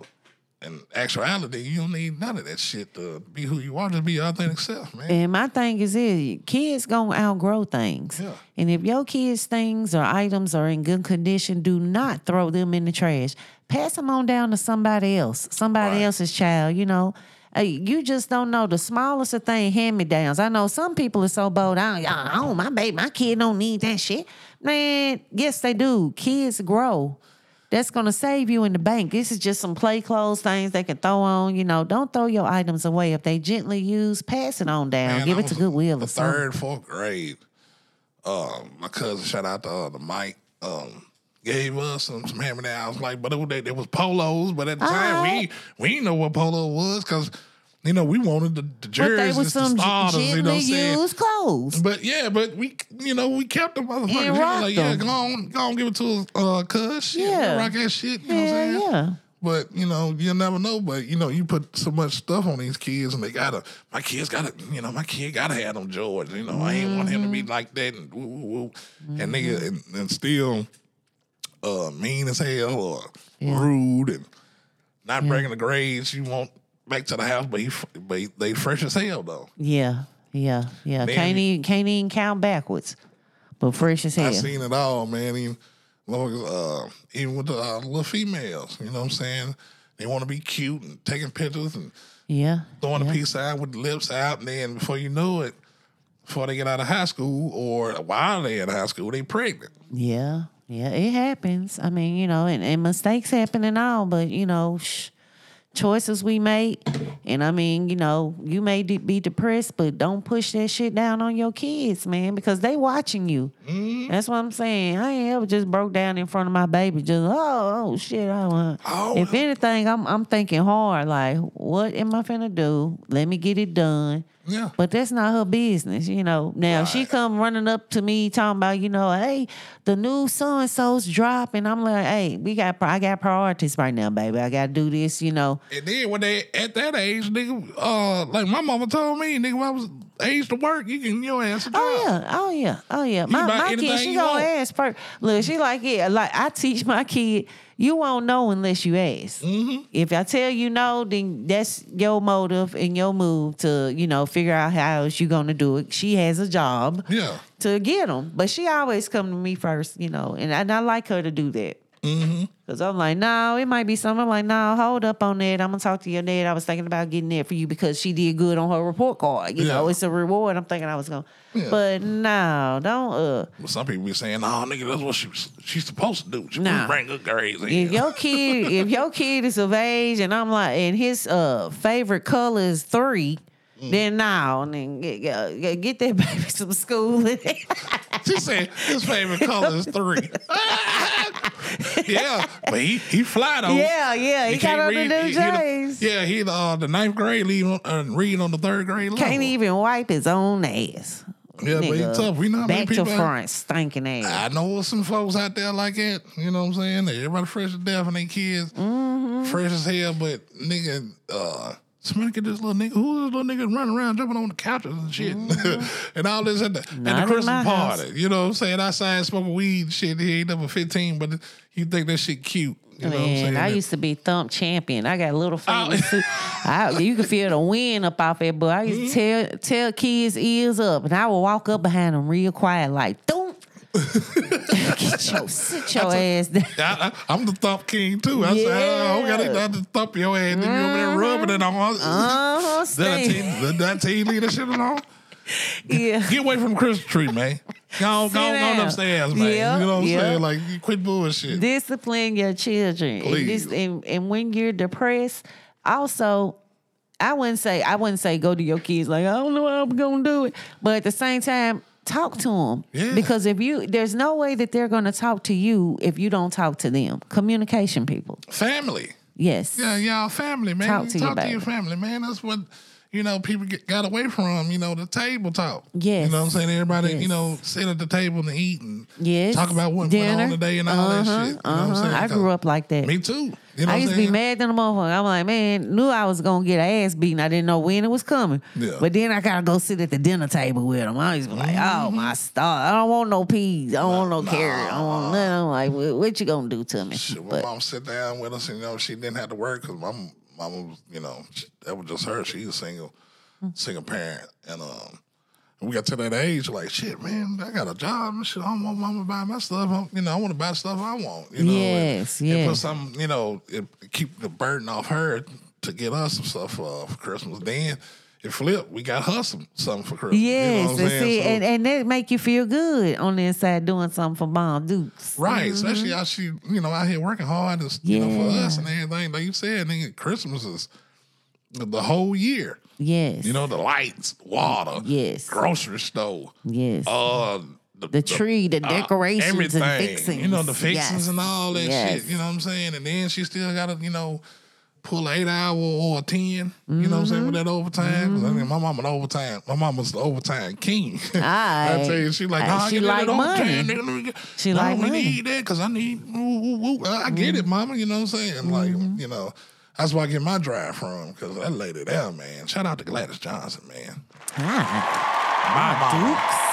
Speaker 2: in actuality, you don't need none of that shit to be who you are. Just be your authentic self, man.
Speaker 3: And my thing is this kids gonna outgrow things.
Speaker 2: Yeah.
Speaker 3: And if your kids' things or items are in good condition, do not throw them in the trash. Pass them on down to somebody else, somebody
Speaker 2: Right.
Speaker 3: else's child, you know. Hey, you just don't know the smallest of thing hand me downs. I know some people are so bold. I don't, I don't, my baby, my kid don't need that shit. Man, yes, they do. Kids grow. That's gonna save you in the bank. This is just some play clothes things they can throw on. You know, don't throw your items away. If they gently used, pass it on down.
Speaker 2: Man,
Speaker 3: Give
Speaker 2: I
Speaker 3: it to
Speaker 2: was
Speaker 3: Goodwill
Speaker 2: The
Speaker 3: or something.
Speaker 2: third, fourth grade. Um, my cousin, shout out to uh, the Mike. Um, gave us some, some hand me downs. Like, but it was, it was polos. But at the time,
Speaker 3: Alright.
Speaker 2: we we didn't know what polo was because you know we wanted the, the
Speaker 3: But they
Speaker 2: jerseys,
Speaker 3: was
Speaker 2: the
Speaker 3: some
Speaker 2: starters. You know what I'm saying?
Speaker 3: used clothes.
Speaker 2: But yeah, but we, you know, we kept.
Speaker 3: And
Speaker 2: You like, yeah, go on, go on, give it to us, uh, cuz.
Speaker 3: Yeah.
Speaker 2: rock that shit. You know what I'm
Speaker 3: Yeah,
Speaker 2: saying?
Speaker 3: yeah.
Speaker 2: But you know, you never know. But you know, you put so much stuff on these kids, and they gotta. My kids gotta. You know, my kid gotta have them George. You know, I ain't want him to
Speaker 3: Mm-hmm.
Speaker 2: be like that and woo woo woo, and nigga and, and still, uh, mean as hell or rude and not bringing the grades you want back to the house. But he, but he- they fresh as hell though.
Speaker 3: Yeah, yeah, yeah.
Speaker 2: Man.
Speaker 3: Can't even can't even count backwards. But fresh as hell.
Speaker 2: I seen it all, man. Even, uh, even with the uh, little females, you know what I'm saying? They want to be cute and taking pictures and
Speaker 3: yeah.
Speaker 2: throwing
Speaker 3: yeah.
Speaker 2: a piece out with the lips out, and then before you know it, before they get out of high school or while they're in high school, they pregnant.
Speaker 3: Yeah, yeah, it happens. I mean, you know, and, and mistakes happen and all, but you know, shh, choices we make. And I mean, you know, you may de- be depressed, but don't push that shit down on your kids, man, because they watching you.
Speaker 2: Mm-hmm.
Speaker 3: That's what I'm saying. I ain't ever just broke down in front of my baby. Just oh, oh shit. I want.
Speaker 2: Oh.
Speaker 3: If anything, I'm I'm thinking hard. Like, what am I finna do? Let me get it done.
Speaker 2: Yeah.
Speaker 3: But that's not her business, you know. Now she come running up to me talking about, you know, hey, the new so and so's dropping. I'm like, hey, we got I got priorities right now, baby. I gotta do this, you know.
Speaker 2: And then when they at that age, nigga, uh, like my mama told me, nigga, when I was age to work, you can your ass a job.
Speaker 3: Oh yeah, oh yeah, oh yeah. My my kid, she gonna
Speaker 2: want.
Speaker 3: ask first. Look, she like yeah, like I teach my kid, you won't know unless you ask.
Speaker 2: Mm-hmm.
Speaker 3: If I tell you no, then that's your motive and your move to you know figure out how else you gonna do it. She has a job.
Speaker 2: Yeah.
Speaker 3: to get them. But she always come to me first, you know, and and I like her to do that.
Speaker 2: Mm-hmm.
Speaker 3: Cause I'm like, no, it might be something. I'm like, no, hold up on that. I'm gonna talk to your dad. I was thinking about getting that for you because she did good on her report card. You know, it's a reward. I'm thinking I was gonna,
Speaker 2: Yeah.
Speaker 3: but no, don't. Uh,
Speaker 2: But some people be saying, "No, nigga, that's what she was, she's supposed to do. She
Speaker 3: Nah.
Speaker 2: bring good grades." in."
Speaker 3: if your kid, if your kid is of age, and I'm like, and his uh favorite color is three.
Speaker 2: Mm.
Speaker 3: Then now, and then get, get, get that baby some schooling.
Speaker 2: She said his favorite color is three. yeah, but he he fly though.
Speaker 3: yeah, yeah, he, got
Speaker 2: can't
Speaker 3: on the new
Speaker 2: he- he
Speaker 3: J's.
Speaker 2: yeah, he the, uh, the ninth grade leave on, uh, reading on the third grade level.
Speaker 3: Can't even wipe his own ass.
Speaker 2: Yeah, but he
Speaker 3: Nigga,
Speaker 2: tough. We know how many
Speaker 3: back to
Speaker 2: people-
Speaker 3: front, stinking ass.
Speaker 2: I know some folks out there like that. You know what I'm saying? Everybody fresh to death and they kids
Speaker 3: Mm-hmm.
Speaker 2: fresh as hell. But nigga, uh, somebody get this little nigga. Who's this little nigga running around jumping on the couches and shit and all this at the, at
Speaker 3: Mm-hmm.
Speaker 2: The
Speaker 3: in my
Speaker 2: Christmas
Speaker 3: house.
Speaker 2: party? You know what I'm saying? Outside smoking weed and shit. He ain't number 15, but you think that shit cute. You know what I'm saying?
Speaker 3: Man, I used to be thump champion. I got little
Speaker 2: Oh.
Speaker 3: too. I, you could feel the wind up off that boy. I used to
Speaker 2: Mm-hmm.
Speaker 3: tell tell kids ears up, and I would walk up behind them real quiet, like, "Don't get your sit your ass down."
Speaker 2: I, am the thump king too. I said, oh, I
Speaker 3: Yeah.
Speaker 2: got to thump your ass. Then you over there rubbing it on.
Speaker 3: Uh-huh,
Speaker 2: Did I tell you- leave that shit alone?
Speaker 3: Yeah.
Speaker 2: Get away from Christmas tree, man. Go on, go go upstairs, man.
Speaker 3: Yeah,
Speaker 2: you know what I'm
Speaker 3: yeah.
Speaker 2: saying? Like, you quit bullshit.
Speaker 3: discipline your children. And,
Speaker 2: Please.
Speaker 3: this, and, and when you're depressed, also, I wouldn't say I wouldn't say go to your kids like I don't know how I'm gonna do it, but at the same time, talk to them
Speaker 2: Yeah.
Speaker 3: because if you there's no way that they're gonna talk to you if you don't talk to them. Communication, people.
Speaker 2: family.
Speaker 3: Yes.
Speaker 2: Yeah, y'all family, man.
Speaker 3: Talk
Speaker 2: You
Speaker 3: to your
Speaker 2: to your family, man. That's what, you know, people get, got away from, you know, the table talk.
Speaker 3: Yes.
Speaker 2: You know what I'm saying? Everybody, you know, sit at the table and eat and
Speaker 3: Yes.
Speaker 2: talk about what went
Speaker 3: Dinner.
Speaker 2: on today and all
Speaker 3: Uh-huh,
Speaker 2: that shit. You know what I'm
Speaker 3: uh-huh.
Speaker 2: saying?
Speaker 3: I grew up like that.
Speaker 2: Me too. You know
Speaker 3: I used to be mad than a motherfucker. I'm like, man, knew I was gonna get ass beaten. I didn't know when it was coming.
Speaker 2: Yeah.
Speaker 3: But then I gotta go sit at the dinner table with them. I used to be like, oh my star, I don't want no peas. I don't want no carrot. I don't want nothing. I'm like, what, what you gonna do to me?
Speaker 2: Shit, my
Speaker 3: But
Speaker 2: mom sit down with us, and you know she didn't have to work because my mama was, you know, she, that was just her. She's a single, single parent, and um, we got to that age like, shit, man, I got a job and shit. I don't want mama to buy my stuff. I'm, you know, I want to buy stuff I want. You know,
Speaker 3: Yes,
Speaker 2: and, and put some, you know, it, keep the burden off her to get us some stuff uh, for Christmas. Then it flipped. We got her some something for Christmas. you know
Speaker 3: yes,
Speaker 2: what I'm
Speaker 3: and see,
Speaker 2: So-
Speaker 3: and, and that make you feel good on the inside doing something for Mom Dukes.
Speaker 2: Right, especially how she, you know, out here working hard, is, you know, for us and everything. Like you said, nigga, Christmas is the- the whole year.
Speaker 3: Yes.
Speaker 2: You know, the lights, water,
Speaker 3: Yes.
Speaker 2: grocery store,
Speaker 3: Yes.
Speaker 2: uh,
Speaker 3: the tree, the decorations,
Speaker 2: Uh, everything.
Speaker 3: and fixings.
Speaker 2: You know, the fixings
Speaker 3: Yes.
Speaker 2: and all that
Speaker 3: Yes.
Speaker 2: shit. You know what I'm saying? And then she still got to, you know, pull an eight hour or a 10, you know what I'm saying, with that overtime. 'Cause I mean, my mama, the overtime, my mama's the overtime king. I tell you, she like,
Speaker 3: she
Speaker 2: get
Speaker 3: like money.
Speaker 2: nigga, let me get-
Speaker 3: She
Speaker 2: no,
Speaker 3: like
Speaker 2: we
Speaker 3: money.
Speaker 2: need that because I need, woo, woo, woo. I get it, mama, you know what I'm saying? Like,
Speaker 3: Mm-hmm.
Speaker 2: you know, that's where I get my drive from because that lady there, man. Shout out to Gladys Johnson, man.
Speaker 3: Ah,
Speaker 2: My mama.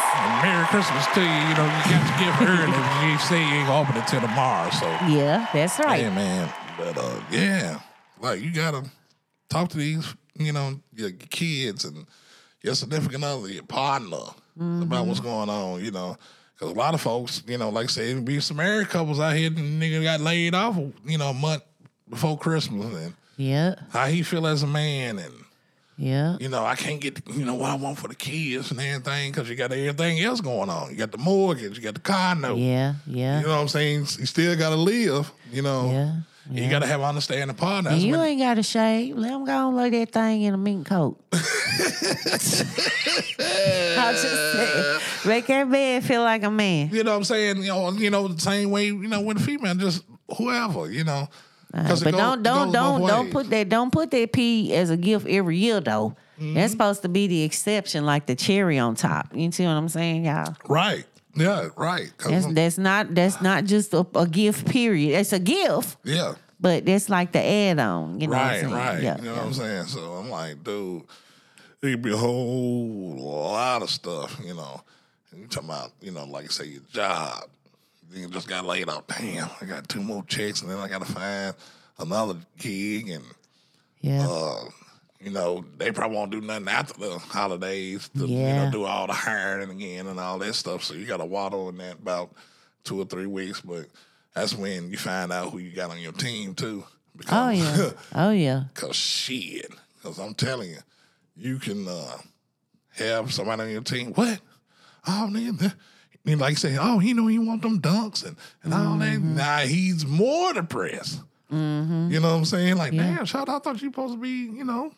Speaker 2: Merry Christmas to you. You know, you got to give early. you say you ain't open it till tomorrow. So,
Speaker 3: yeah, that's right.
Speaker 2: yeah, man. But uh, yeah, like you gotta talk to these, you know, your kids and your significant other, your partner about what's mm-hmm. going on. You know, because a lot of folks, you know, like I say, be some married couples out here, and nigga got laid off, you know, a month before Christmas, and
Speaker 3: Yeah,
Speaker 2: how he feel as a man, and
Speaker 3: yeah.
Speaker 2: you know, I can't get, you know, what I want for the kids and everything because you got everything else going on. You got the mortgage, you got the car note.
Speaker 3: Yeah, yeah.
Speaker 2: You know what I'm saying? You still got to live, you know.
Speaker 3: Yeah,
Speaker 2: You got to have understanding partner.
Speaker 3: And
Speaker 2: That's
Speaker 3: you
Speaker 2: when-
Speaker 3: ain't got to shave. Let them go and lay that thing in a mink coat. I'll just saying, make that man feel like a man.
Speaker 2: you know what I'm saying? You know, you know, the same way, you know, with a female, just whoever, you know.
Speaker 3: Uh, but
Speaker 2: go-
Speaker 3: don't don't don't don't put that don't put that pee as a gift every year though.
Speaker 2: Mm-hmm.
Speaker 3: That's supposed to be the exception, like the cherry on top. You see what I'm saying, y'all?
Speaker 2: Right. Yeah, right.
Speaker 3: That's that's not that's not just a, a gift. Period. It's a gift,
Speaker 2: yeah.
Speaker 3: but that's like the add on. You know,
Speaker 2: Right,
Speaker 3: what I'm saying?
Speaker 2: right.
Speaker 3: Yeah,
Speaker 2: you know
Speaker 3: yeah.
Speaker 2: what I'm saying? So I'm like, dude, it could be a whole lot of stuff, you know. And you talking about, you know, like say your job. You just got laid off. Damn, I got two more checks and then I gotta find another gig and
Speaker 3: yeah.
Speaker 2: uh, you know, they probably won't do nothing after the holidays to you know do all the hiring again and all that stuff. So you got to waddle in that about two or three weeks. But that's when you find out who you got on your team too. Because,
Speaker 3: oh yeah. Oh yeah.
Speaker 2: Cause shit, cause I'm telling you, you can uh, have somebody on your team. What? Oh man, you like say, oh, he know he want them dunks and, and all that.
Speaker 3: Mm-hmm.
Speaker 2: Nah, he's more depressed. You know what I'm saying? Like, damn, shout I thought you supposed to be, you know,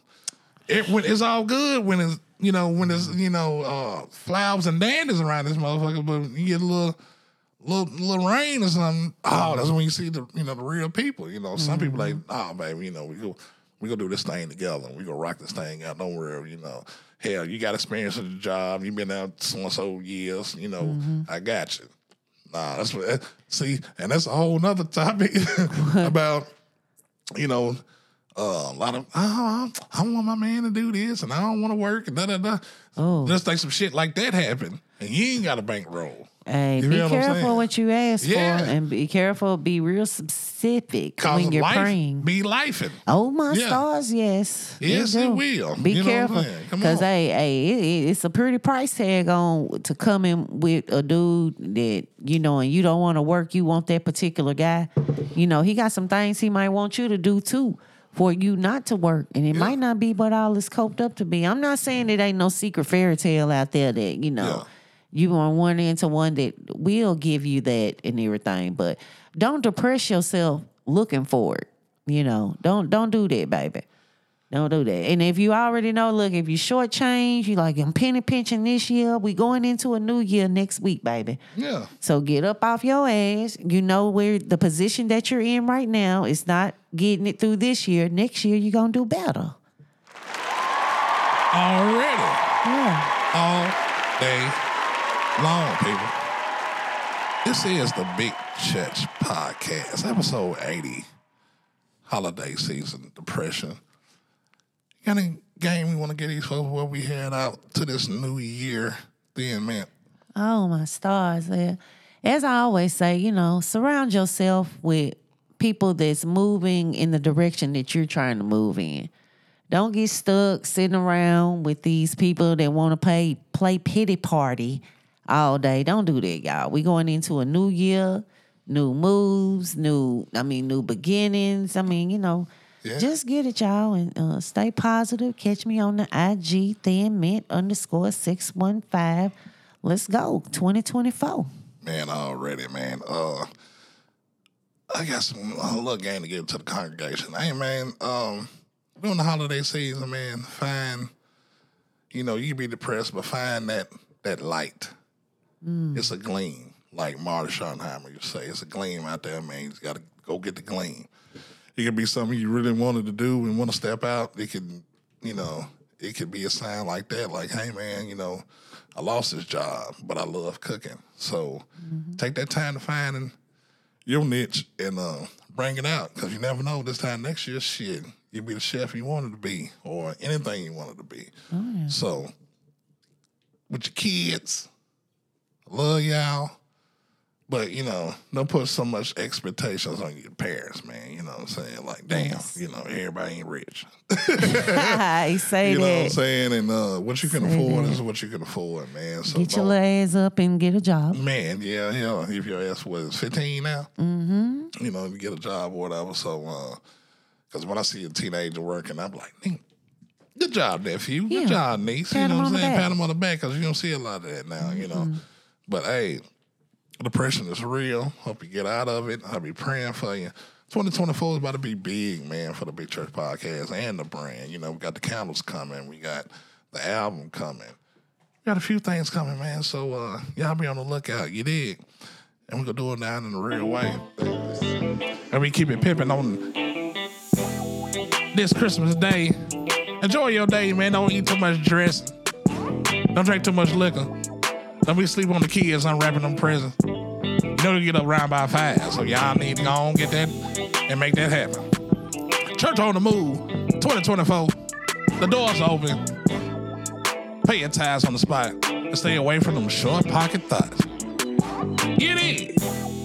Speaker 2: it, when it's all good when it's you know when it's you know uh, flowers and dandies around this motherfucker, but you get a little. Little, little rain or something. Oh, that's when you see the you know the real people. You know, some people like, oh baby, you know, we go we gonna do this thing together. We gonna rock this thing out. Don't worry, you know. Hell, you got experience at the job. You been out so and so years. You know, I got you. Nah, that's what. See, and that's a whole nother topic about you know uh, a lot of oh, I don't want my man to do this, and I don't want to work, and da da da.
Speaker 3: Oh.
Speaker 2: Just like some shit like that happen, and you ain't got a bankroll.
Speaker 3: Hey,
Speaker 2: You
Speaker 3: be
Speaker 2: feel what
Speaker 3: careful what you ask
Speaker 2: Yeah.
Speaker 3: for, and be careful. Be real specific when you're
Speaker 2: life
Speaker 3: praying.
Speaker 2: be lifing.
Speaker 3: Oh my
Speaker 2: Yeah.
Speaker 3: stars, yes.
Speaker 2: Yes, it will.
Speaker 3: Be
Speaker 2: You know what I'm
Speaker 3: careful, because hey, hey, it- it's a pretty price tag on to come in with a dude that you know, and you don't want to work. You want that particular guy. You know, he got some things he might want you to do too. For you not to work, and it might not be what all it's coped up to be. I'm not saying it ain't no secret fairy tale out there that you know
Speaker 2: Yeah.
Speaker 3: you want to run into one that will give you that and everything. But don't depress yourself looking for it. You know, don't don't do that, baby. Don't do that. And if you already know, look, if you short change, you like I'm penny pinching this year. We going into a new year next week, baby.
Speaker 2: Yeah.
Speaker 3: So get up off your ass. You know where the position that you're in right now is not getting it through this year. Next year you're gonna do better.
Speaker 2: Already.
Speaker 3: Yeah.
Speaker 2: all day long, people. This is the Big Church Podcast, episode 80, holiday season depression. Got any game we want to get these folks where we head out to this new year? Then, man,
Speaker 3: Oh my stars! Yeah. As I always say, you know, surround yourself with people that's moving in the direction that you're trying to move in. Don't get stuck sitting around with these people that want to play play pity party all day. Don't do that, y'all. We going into a new year, new moves, new I mean new beginnings. I mean, you know,
Speaker 2: Yeah.
Speaker 3: just get it, y'all, and uh, stay positive. Catch me on the IG thin mint underscore six one five. Let's go, twenty twenty four.
Speaker 2: man, already, man. Uh, I got some a little game to give to the congregation. Hey, man, um, during the holiday season, man, find, you know, you can be depressed, but find that that light. It's a gleam, like Marty Schottenheimer used to say. It's a gleam out there, man. You got to go get the gleam. It could be something you really wanted to do and want to step out. It could, you know, it could be a sign like that, like, hey, man, you know, I lost this job, but I love cooking. So take that time to find your niche and uh, bring it out because you never know. This time next year, shit, you'll be the chef you wanted to be or anything you wanted to be. So, with your kids, I love y'all. But, you know, don't put so much expectations on your parents, man. You know what I'm saying? Like, damn,
Speaker 3: Yes.
Speaker 2: you know, everybody ain't rich.
Speaker 3: I say
Speaker 2: You know what I'm saying? And uh, what you can
Speaker 3: Say
Speaker 2: afford
Speaker 3: that.
Speaker 2: is what you can afford, man. So
Speaker 3: Get your ass up and get a job.
Speaker 2: Man, yeah, yeah. If your ass was 15 now, mm-hmm. you know, you get a job or whatever. So, because when I see a teenager working, I'm like, "Nigga, good job, nephew. Good
Speaker 3: Yeah.
Speaker 2: job, niece.
Speaker 3: Pat
Speaker 2: you know what I'm saying? Pat him on the back because you don't see a lot of that now, you know. But hey, depression is real. Hope you get out of it. I'll be praying for you. 2024 is about to be big, man, for the Big Church Podcast and the brand. You know, we got the candles coming. We got the album coming. We got a few things coming, man. So uh, y'all be on the lookout. You dig? And we're gonna do it down in the real way. And we keep it pimping on this Christmas day. Enjoy your day, man. Don't eat too much dressing. Don't drink too much liquor. Don't be sleep on the kids unwrapping them presents. You know you get up around by five, so y'all need to go on get that and make that happen. Church on the move, 2024. The doors open. Pay your tithes on the spot and stay away from them short pocket thoughts. Get in.